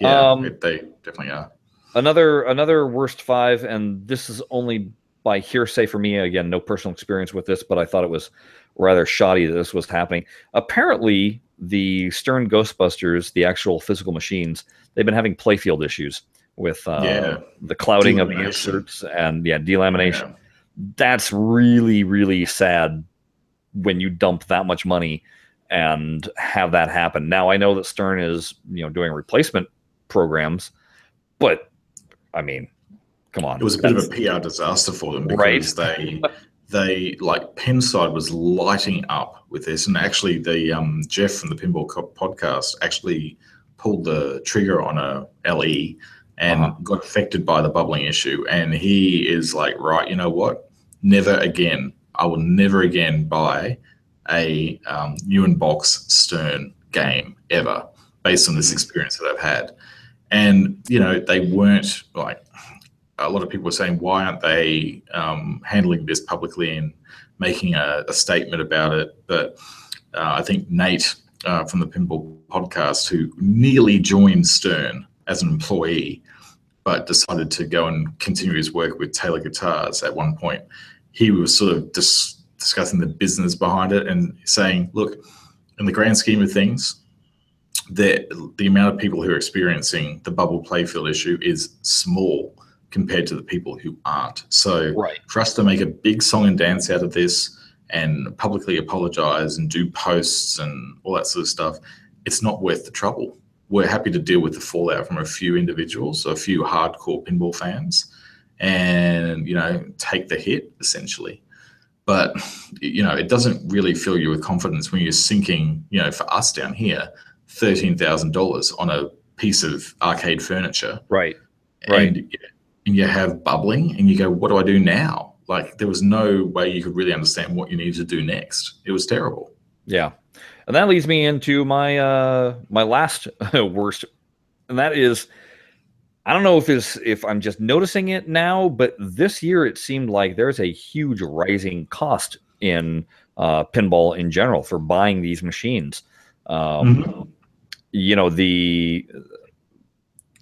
Yeah, um, they definitely are. Another another worst five, and this is only by hearsay for me. Again, no personal experience with this, but I thought it was rather shoddy that this was happening. Apparently, the Stern Ghostbusters, the actual physical machines, they've been having playfield issues with uh, yeah. the clouding of the inserts and yeah, delamination. Yeah. That's really really sad when you dump that much money and have that happen. Now I know that Stern is you know doing replacement programs, but I mean, come on, it was a bit of a PR disaster for them because right? they they like Pinside was lighting up with this, and actually, the um, Jeff from the Pinball Podcast actually pulled the trigger on a LE and Uh-huh. got affected by the bubbling issue. And he is like, right, you know what? Never again. I will never again buy a um, Ewan Box Stern game ever, based on this experience that I've had. And you know, they weren't like a lot of people were saying, why aren't they um, handling this publicly and making a, a statement about it? But uh, I think Nate uh, from the Pinball Podcast, who nearly joined Stern as an employee, but decided to go and continue his work with Taylor Guitars at one point, he was sort of dis- discussing the business behind it and saying, look, in the grand scheme of things, the, the amount of people who are experiencing the bubble playfield issue is small compared to the people who aren't. So Right. for us to make a big song and dance out of this and publicly apologize and do posts and all that sort of stuff, it's not worth the trouble. We're happy to deal with the fallout from a few individuals, a few hardcore pinball fans, and you know, take the hit essentially. But you know, it doesn't really fill you with confidence when you're sinking, you know, for us down here, thirteen thousand dollars on a piece of arcade furniture Right. Right. and, and you have bubbling and you go what do i do now? Like there was no way you could really understand what you needed to do next. It was terrible. Yeah. And that leads me into my uh my last <laughs> worst and that is I don't know if it's if I'm just noticing it now, but this year it seemed like there's a huge rising cost in uh, pinball in general for buying these machines. Um, You know the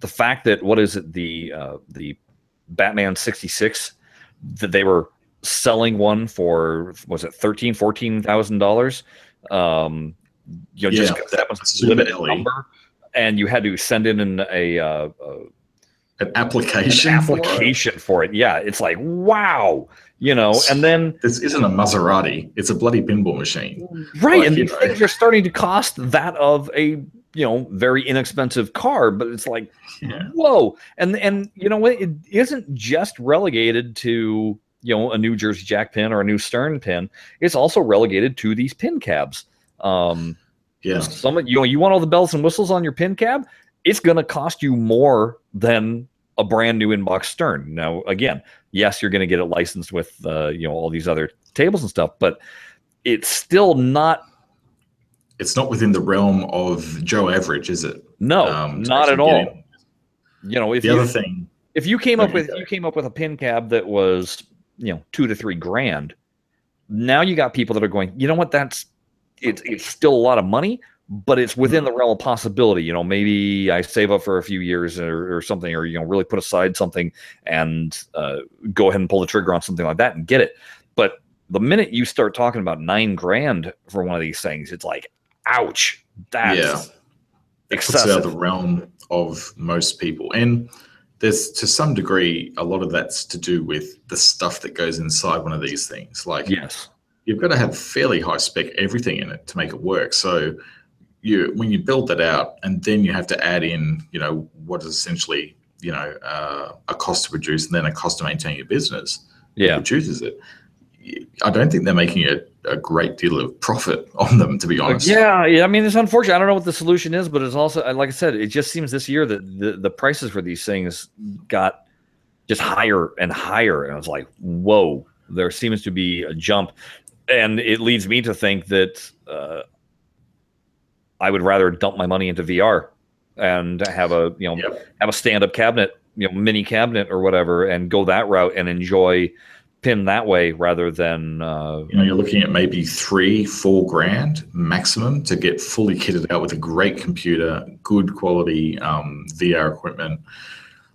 the fact that what is it? The uh, the Batman 66 that they were selling one for was it thirteen fourteen thousand dollars? Um you know just Yeah, that was a limited number and you had to send in an, a, uh, uh, an an application for it. application for it. Yeah it's like wow you know and then this isn't a maserati. It's a bloody pinball machine. Right Like, and you these know. things are starting to cost that of a you know very inexpensive car but it's like <laughs> yeah. whoa. And and you know what? It isn't just relegated to you know a new jersey jack pin or a new stern pin. It's also relegated to these pin cabs. Um yeah. some you know you want all the bells and whistles on your pin cab? It's going to cost you more than a brand new inbox stern. Now again yes you're going to get it licensed with uh, you know all these other tables and stuff but it's still not it's not within the realm of joe average is it? No Um, not at all. in. you know if the you other thing if you came up with you came up with a pin cab that was you know two to three grand now you got people that are going you know what? That's it's it's still a lot of money but it's within the realm of possibility. You know maybe i save up for a few years or, or something or you know really put aside something and uh, go ahead and pull the trigger on something like that and get it. But the minute you start talking about nine grand for one of these things it's like ouch that's yeah it puts it out of the realm of most people. And there's to some degree a lot of that's to do with the stuff that goes inside one of these things. Like yes you've got to have fairly high spec everything in it to make it work. So you when you build that out and then you have to add in, you know, what is essentially, you know, uh, a cost to produce and then a cost to maintain your business yeah produces it. I don't think they're making a, a great deal of profit <laughs> on them, to be honest. Yeah, yeah. I mean, it's unfortunate. I don't know what the solution is, but it's also, uh, like I said, it just seems this year that the, the prices for these things got just higher and higher. And I was like, whoa, there seems to be a jump. And it leads me to think that uh, I would rather dump my money into VR and have a, you know, Yep. have a stand up cabinet, you know, mini cabinet or whatever, and go that route and enjoy pin that way rather than, uh, You know, you're looking at maybe three, four grand maximum to get fully kitted out with a great computer, good quality um, VR equipment.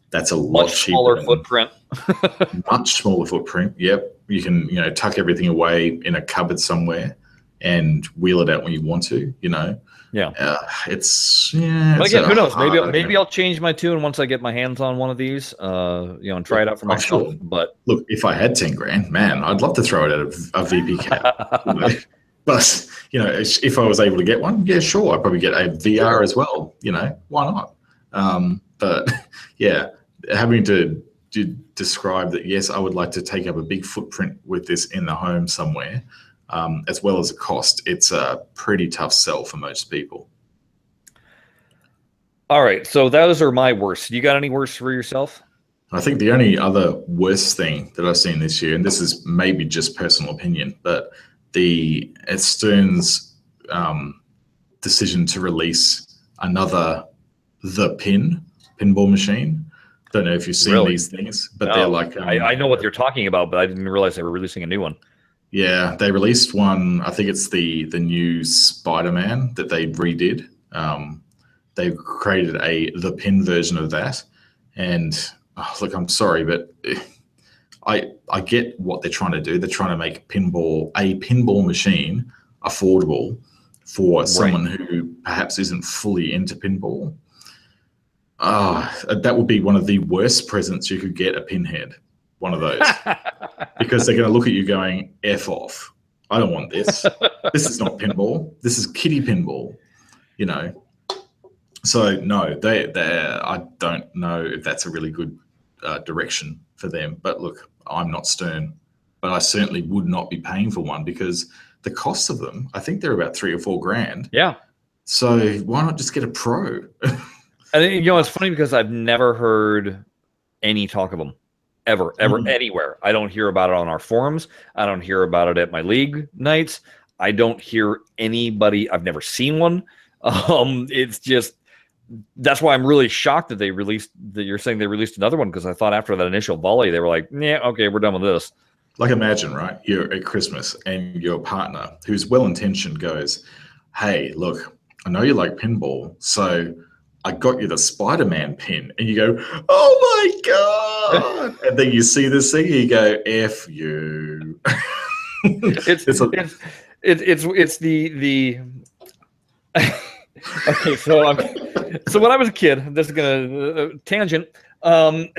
That's a lot much cheaper. smaller than- footprint. <laughs> much smaller footprint. Yep, you can you know tuck everything away in a cupboard somewhere and wheel it out when you want to. You know. Yeah. Uh, it's yeah. But again, who knows? Maybe hard- maybe I'll change my tune once I get my hands on one of these. Uh, you know, and try it out for Oh, myself. sure. But look. If I had ten grand, man, I'd love to throw it at a, a VP cap. you know. <laughs> But you know, if I was able to get one, yeah, sure, I'd probably get a VR as well. You know, why not? Um, but <laughs> yeah, having to describe that yes, I would like to take up a big footprint with this in the home somewhere, um, as well as a cost. It's a pretty tough sell for most people. All right, so those are my worst. You got any worse for yourself? I think the only other worst thing that I've seen this year, and this is maybe just personal opinion, but the Stern's um, decision to release another the pin pinball machine. Don't know if you've seen Really? these things, but No, they're like um, I, I know what you're talking about, but I didn't realize they were releasing a new one. Yeah, they released one. I think it's the the new Spider-Man that they redid. Um, they created a the pin version of that, and oh, look, I'm sorry, but <laughs> I I get what they're trying to do. They're trying to make pinball a pinball machine affordable for someone who perhaps isn't fully into pinball. Ah, that would be one of the worst presents you could get a pinhead. One of those because they're going to look at you going, F off. I don't want this. this is not pinball. This is kitty pinball, you know. So, no, they, they, I don't know if that's a really good uh, direction for them. But look, I'm not Stern, but I certainly would not be paying for one because the cost of them, I think they're about three or four grand. yeah. So, why not just get a pro? <laughs> And you know, it's funny because I've never heard any talk of them ever, ever, Mhm. anywhere. I don't hear about it on our forums. I don't hear about it at my league nights. I don't hear anybody. I've never seen one. <laughs> Um, it's just that's why I'm really shocked that they released that you're saying they released another one because I thought after that initial volley they were like, yeah, okay, we're done with this. like imagine right you're at christmas and your partner who's well intentioned goes hey look i know you like pinball so i got you the spider-man pin and you go oh my god <laughs> and then you see this thing and you go f you It's <laughs> It's a- it's it's it's, the the <laughs> okay so I'm so when I was a kid, this is gonna uh, tangent. Um,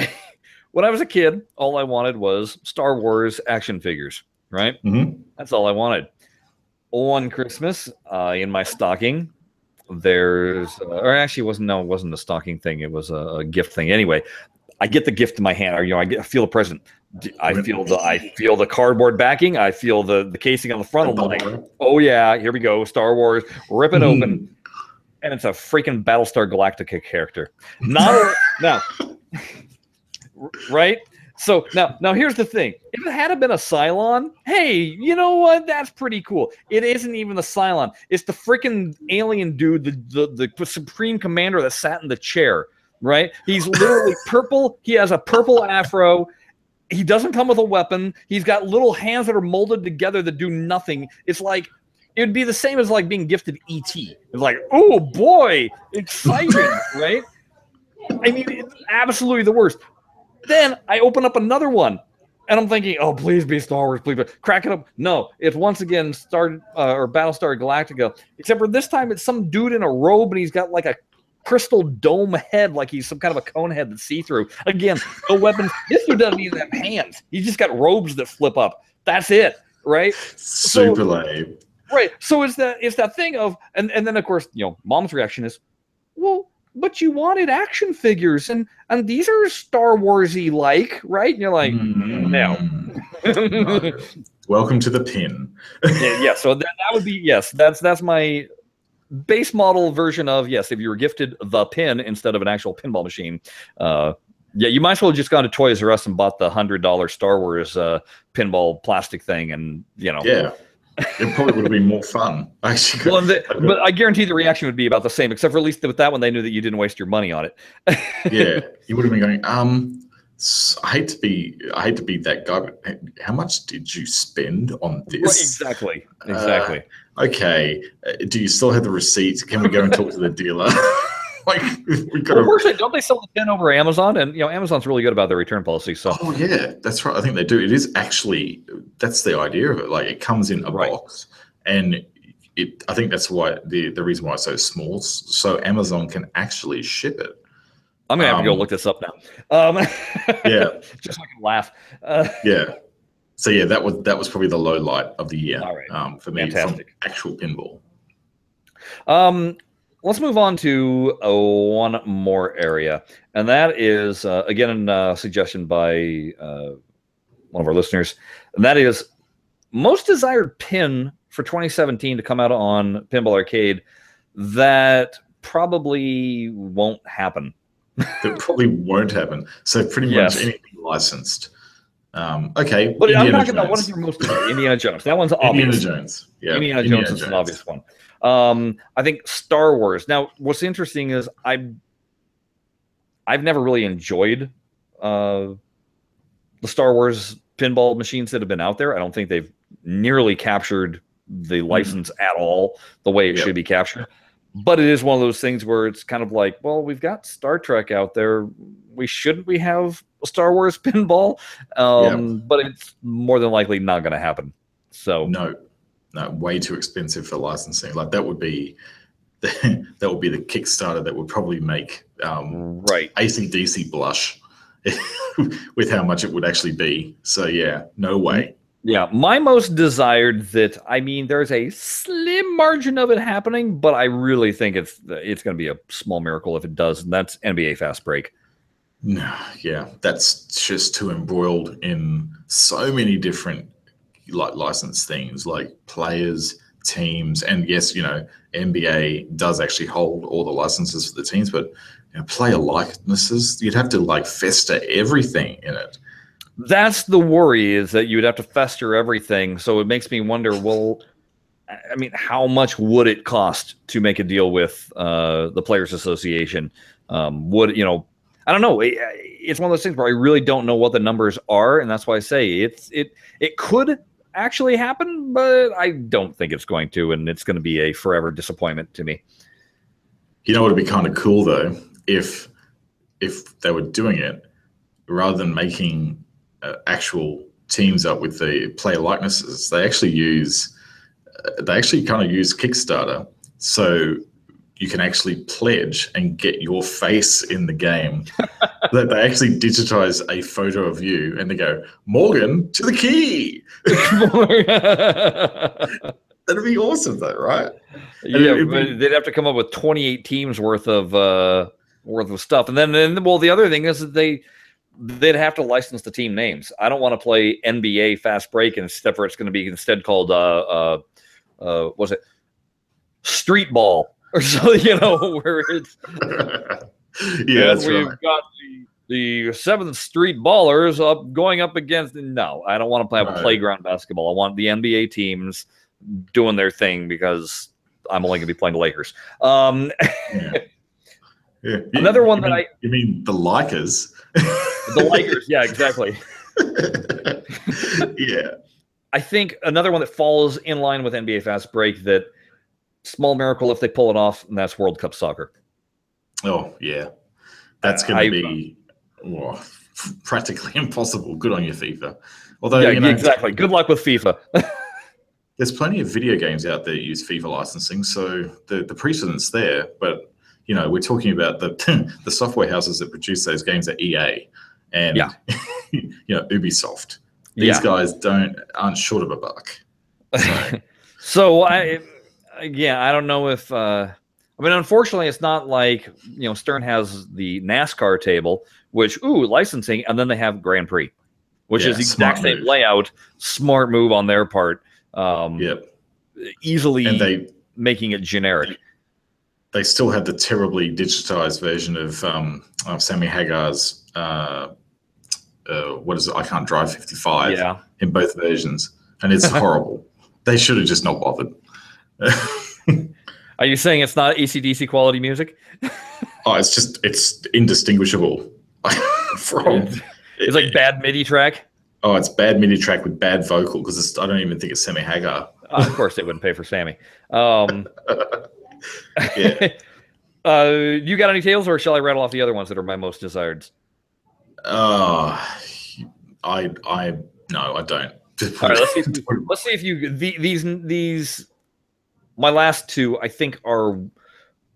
when I was a kid, all I wanted was Star Wars action figures. Right, Mhm. that's all I wanted. One Christmas, uh, in my stocking, there's, uh, or actually, it wasn't no, it wasn't a stocking thing. It was a, a gift thing. Anyway, I get the gift in my hand, or you know, I, get, I feel the present. I feel the I feel the cardboard backing. I feel the the casing on the front. I'm like, oh yeah, here we go, Star Wars. Rip it open, and it's a freaking Battlestar Galactica character. Not <laughs> now, right? So now, now here's the thing: if it had been a Cylon, hey, you know what? That's pretty cool. It isn't even the Cylon; it's the freaking alien dude, the, the the supreme commander that sat in the chair. Right? He's literally <laughs> purple. He has a purple afro. He doesn't come with a weapon. He's got little hands that are molded together that do nothing. It's like it would be the same as like being gifted ET. It's like, oh boy, exciting, <laughs> right? I mean, it's absolutely the worst. Then I open up another one, and I'm thinking, oh, please be Star Wars, please. Be. Crack it up. No, it's once again Star uh, or Battlestar Galactica, except for this time it's some dude in a robe and he's got like a crystal dome head, like he's some kind of a cone head that's see through. Again, no weapons. <laughs> This dude doesn't even have hands. He's just got robes that flip up. That's it, right? super lame Right. So it's that it's that thing of and and then of course you know mom's reaction is, well, but you wanted action figures and and these are Star Warsy like, right? And you're like, no. Mm, no. <laughs> welcome to the pin yeah, yeah. So that, that would be yes. That's that's my base model version of yes. If you were gifted the pin instead of an actual pinball machine, uh, yeah, you might as well have just gone to Toys R Us and bought the hundred dollar Star Wars uh, pinball plastic thing, and you know, yeah it probably would have been more fun actually Well, the, but I guarantee the reaction would be about the same, except for at least with that one, they knew that you didn't waste your money on it. <laughs> yeah, you would have been going. Um, I hate to be, I hate to be that guy, but how much did you spend on this? exactly. Exactly. Okay, uh, do you still have the receipt? Can we go and talk to the dealer? <laughs> <laughs> like we got well, fortunately, don't they sell the pin over Amazon? And you know, Amazon's really good about their return policy. So Oh yeah, that's right. I think they do. It is actually that's the idea of it. Like it comes in a Right. box, and it. I think that's why the the reason why it's so small, so Amazon can actually ship it. I'm gonna have to go Um, look this up now. Um, <laughs> Yeah. just so I can laugh. Uh, Yeah. So yeah, that was that was probably the low light of the year right. um, for me Fantastic. from actual pinball. Um, let's move on to uh, one more area, and that is uh, again a suggestion by uh, one of our listeners, and that is most desired pin for 2017 to come out on Pinball Arcade that probably won't happen. that probably won't happen. So pretty Yes. much anything licensed. Um, okay, But I'm Indiana talking about what Jones. is your most? Indiana Jones. That one's obvious. Indiana. Jones. Yeah, Indiana Jones is an obvious one. Um, I think Star Wars. Now, what's interesting is I, I've never really enjoyed uh, the Star Wars pinball machines that have been out there. I don't think they've nearly captured the license at all the way it Yep. should be captured. But it is one of those things where it's kind of like, well, we've got Star Trek out there. We shouldn't we have a Star Wars <laughs> pinball? Um, But it's more than likely not going to happen. So No, no, way too expensive for licensing. Like that would be, <laughs> that would be the Kickstarter that would probably make um, right. ACDC blush <laughs> with how much it would actually be. So yeah, no way. Yeah, my most desired that I mean there's a slim margin of it happening, but I really think it's it's going to be a small miracle if it does, and that's NBA Fast Break. No, yeah, that's just too embroiled in so many different like license things, like players, teams, and yes, you know, NBA does actually hold all the licenses for the teams, but you know, player likenesses, you'd have to like fester everything in it. That's the worry is that you would have to fester everything. So it makes me wonder, well, I mean, how much would it cost to make a deal with uh, the Players Association? Um, would you know? I don't know. It- it's one of those things where I really don't know what the numbers are, and that's why I say it's it it could actually happen, but I don't think it's going to, and it's going to be a forever disappointment to me. You know it would be kind of cool though, if if they were doing it rather than making uh, actual teams up with the player likenesses, they actually use uh, they actually kind of use Kickstarter, so you can actually pledge and get your face in the game. <laughs> that they actually digitize a photo of you and they go Morgan to the key. <laughs> That'd be awesome though, right? yeah, be- they'd have to come up with 28 teams worth of uh worth of stuff. And then then well the other thing is that they they'd have to license the team names. I don't want to play NBA fast break and stuff where it's going to be instead called uh uh uh was it street ball <laughs> or so you know where it's <laughs> <laughs> yeah, that's we've right. got the the seventh street ballers up going up against no i don't want to a Right. playground basketball i want the nba teams doing their thing because i'm only going to be playing the lakers um Yeah. <laughs> Yeah. You- Another one you that mean- I- you mean the Lakers? the lakers yeah exactly <laughs> yeah. i think another one that falls in line with nba fast break that small miracle if they pull it off and that's world cup soccer Oh, yeah. That's going to be oh, <laughs> practically <laughs> impossible. Good on you, FIFA. Although, yeah you know, exactly good luck with fifa <laughs> there's plenty of video games out there that use FIFA licensing, so the, the precedent's there. But, you know, we're talking about the, the software houses that produce those games at EA and, Yeah. you know, Ubisoft. These yeah guys don't aren't short of a buck. So, So I, yeah, I don't know if. Uh, I mean, unfortunately, it's not like you know Stern has the NASCAR table, which ooh licensing, and then they have Grand Prix, which Yeah, is the exact same move. layout. Smart move on their part. Um, yeah. easily And they making it generic. they still have the terribly digitized version of um, of Sammy Hagar's uh, uh, what is it? I can't drive 55 Yeah, in both versions, and it's <laughs> horrible. They should have just not bothered. <laughs> are you saying it's not ACDC quality music? oh, it's just it's indistinguishable <laughs> from. It's like bad MIDI track. oh, it's bad MIDI track with bad vocal because I don't even think it's Sammy Hagar. Uh, of course, they wouldn't pay for Sammy. Um, <laughs> Yeah. <laughs> uh, you got any tales, or shall I rattle off the other ones that are my most desired? Oh, I I no, I don't. All right, let's see. If you, let's see if you the, these these my last two I think are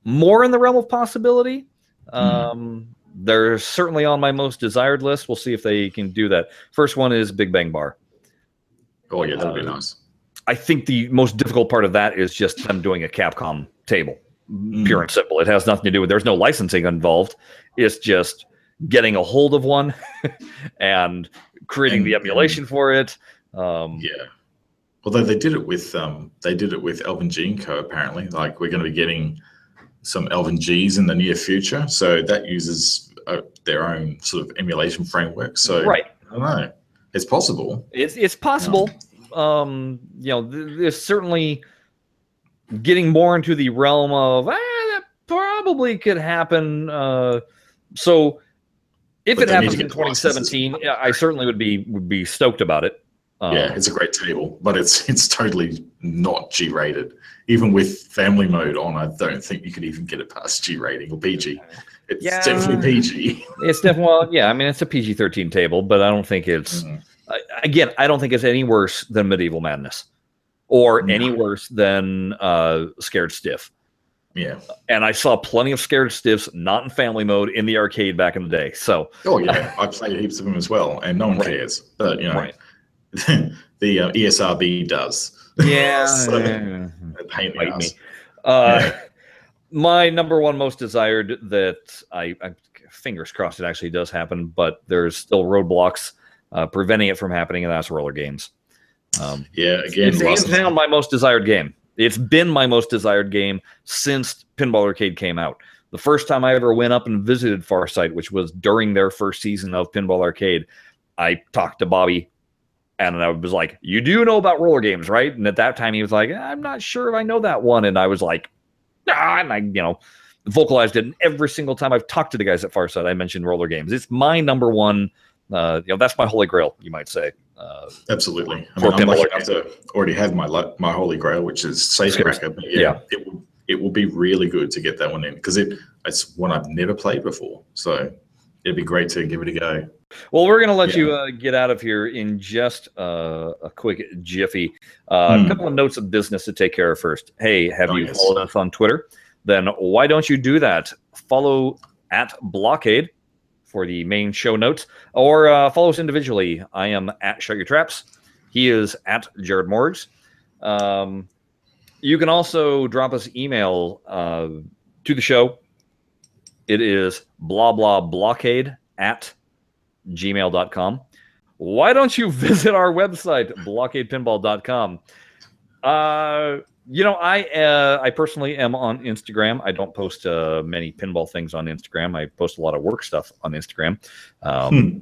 more in the realm of possibility. Um, they're certainly on my most desired list. We'll see if they can do that. First one is Big Bang Bar. oh yeah, that'd be uh, nice. I think the most difficult part of that is just them doing a Capcom table. mm. pure and simple. It has nothing to do with. There's no licensing involved. It's just getting a hold of one <laughs> and creating and, the emulation for it. Um, yeah. Although they did it with um, they did it with Alvin G & Co. Apparently, like we're going to be getting some Alvin Gs in the near future, so that uses uh, their own sort of emulation framework. So right, I don't know. It's possible. It's it's possible. Um, you know, there's certainly getting more into the realm of ah, that probably could happen. Uh, so if but it happens in 2017, I certainly would be would be stoked about it. Um, yeah, it's a great table, but it's <laughs> it's totally not G rated. Even with family mode on, I don't think you could even get it past G rating or PG. It's yeah, definitely PG. it's definitely well, yeah. I mean, it's a PG thirteen table, but I don't think it's mm. again. I don't think it's any worse than Medieval Madness, or no. any worse than uh, Scared Stiff. Yeah. And I saw plenty of scared stiffs not in family mode in the arcade back in the day. So. Oh yeah, I played heaps of them as well, and no one right. cares. But you know, right. <laughs> the uh, ESRB does. <laughs> Yeah. so, yeah. Pain me. Uh, yeah. <laughs> My number one most desired that I, I, fingers crossed it actually does happen, but there's still roadblocks uh, preventing it from happening, and that's roller games. Um, yeah, again, it's hands down my most desired game. It's been my most desired game since Pinball Arcade came out. The first time I ever went up and visited Farsight, which was during their first season of Pinball Arcade, I talked to Bobby and I was like, You do know about roller games, right? And at that time, he was like, I'm not sure if I know that one. And I was like, Ah, and I, you know, vocalized it. And every single time I've talked to the guys at Farsight, I mentioned roller games. It's my number one, uh, you know, that's my holy grail, you might say. Uh, Absolutely. I mean, I'm lucky enough to already have my my holy grail, which is Safecracker. But yeah, yeah, it will it will be really good to get that one in because it it's one I've never played before. So it'd be great to give it a go. Well, we're going to let yeah. you uh, get out of here in just uh, a quick jiffy. Uh, mm. A couple of notes of business to take care of first. Hey, have oh, you yes. followed us on Twitter? Then why don't you do that? Follow at Blockade for the main show notes, or uh, follow us individually. I am at Shut Your Traps. He is at Jared Morgs. Um, you can also drop us email uh, to the show. It is blah blah blockade at gmail.com. Why don't you <laughs> visit our website, blockadepinball.com? Uh, you know, I uh, I personally am on Instagram. I don't post uh, many pinball things on Instagram. I post a lot of work stuff on Instagram. Um, hmm.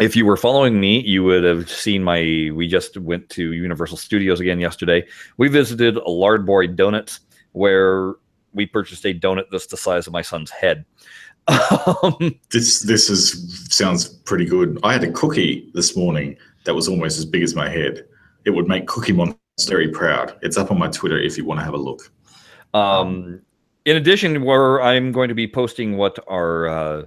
If you were following me, you would have seen my. We just went to Universal Studios again yesterday. We visited a Lard Lad Donuts, where we purchased a donut that's the size of my son's head. Um, this this is sounds pretty good. I had a cookie this morning that was almost as big as my head. It would make Cookie Monster very proud. It's up on my Twitter if you want to have a look. Um, in addition, where I'm going to be posting what our uh,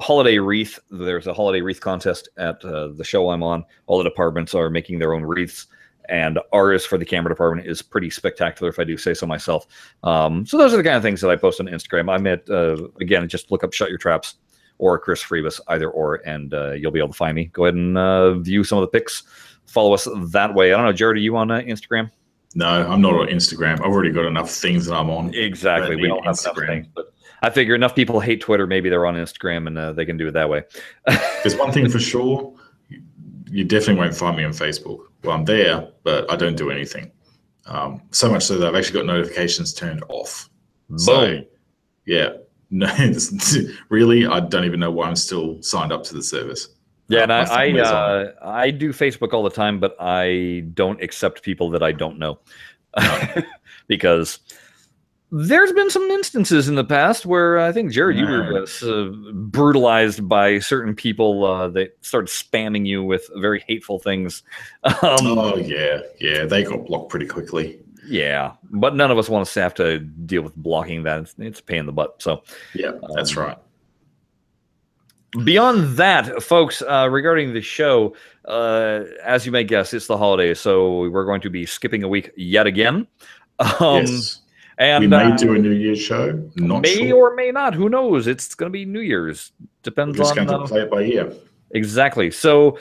holiday wreath. There's a holiday wreath contest at uh, the show I'm on. All the departments are making their own wreaths, and ours for the camera department is pretty spectacular, if I do say so myself. Um, so those are the kind of things that I post on Instagram. I'm at uh, again, just look up "Shut Your Traps" or Chris Freebus, either or, and uh, you'll be able to find me. Go ahead and uh, view some of the pics follow us that way. I don't know, Jared, are you on uh, Instagram? No, I'm not on Instagram. I've already got enough things that I'm on. Exactly. We don't have Instagram. enough things, but I figure enough people hate Twitter. Maybe they're on Instagram and uh, they can do it that way. <laughs> There's one thing for sure. You definitely won't find me on Facebook. Well, I'm there, but I don't do anything. Um, so much so that I've actually got notifications turned off. Boom. So, yeah, <laughs> no, <laughs> really, I don't even know why I'm still signed up to the service. Yeah, and I I, uh, I do Facebook all the time, but I don't accept people that I don't know <laughs> because there's been some instances in the past where I think Jared, you were uh, brutalized by certain people uh, that started spamming you with very hateful things. <laughs> Um, oh yeah, yeah, they got blocked pretty quickly. Yeah, but none of us want to have to deal with blocking that. It's, it's a pain in the butt. So yeah, that's um, right. Beyond that, folks, uh, regarding the show, uh, as you may guess, it's the holidays, so we're going to be skipping a week yet again. <laughs> Um, yes. And we may uh, do a New Year's show. Not may sure. or may not. Who knows? It's going to be New Year's. Depends we're just on. going to play it by ear. Exactly. So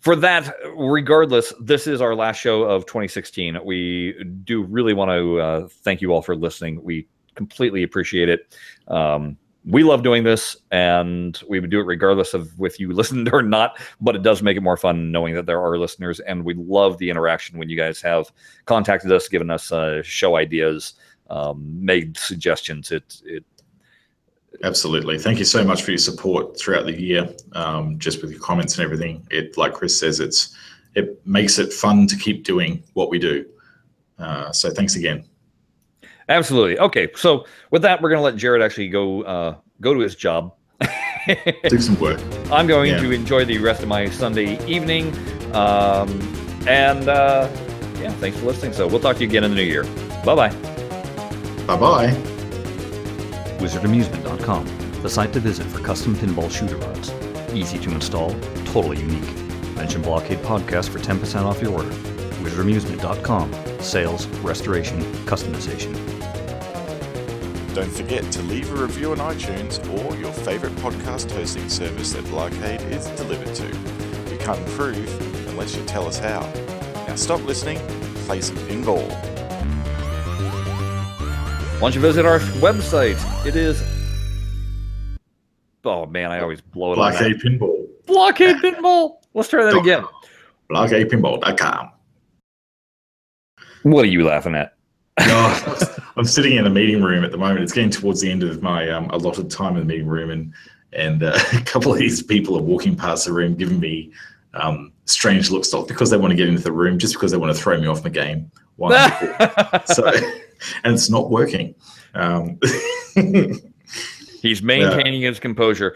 for that, regardless, this is our last show of 2016. We do really want to uh, thank you all for listening. We completely appreciate it. Um, we love doing this and we would do it regardless of if you <laughs> listened or not but it does make it more fun knowing that there are listeners and we love the interaction when you guys have contacted us given us uh, show ideas um, made suggestions it, it Absolutely. Thank you so much for your support throughout the year. Um, just with your comments and everything, it like Chris says, it's it makes it fun to keep doing what we do. Uh, so thanks again. Absolutely. Okay. So with that, we're going to let Jared actually go uh, go to his job. <laughs> Do some work. I'm going yeah. to enjoy the rest of my Sunday evening. Um, and uh, yeah, thanks for listening. So we'll talk to you again in the new year. Bye bye. Bye bye. WizardAmusement.com, the site to visit for custom pinball shooter rods. Easy to install, totally unique. Mention Blockade Podcast for 10% off your order. WizardAmusement.com, sales, restoration, customization. Don't forget to leave a review on iTunes or your favorite podcast hosting service that Blockade is delivered to. We can't improve unless you tell us how. Now stop listening, play some pinball. Why don't you visit our website? It is. Oh man, I always blow it. Up. Blockade Pinball. Blockade Pinball. Let's try that again. BlockadePinball.com. What are you laughing at? <laughs> no, I'm sitting in a meeting room at the moment. It's getting towards the end of my um, allotted time in the meeting room, and and uh, <laughs> a couple of these people are walking past the room, giving me um, strange looks, not because they want to get into the room, just because they want to throw me off my game. <laughs> So, and it's not working. Um, He's maintaining his composure.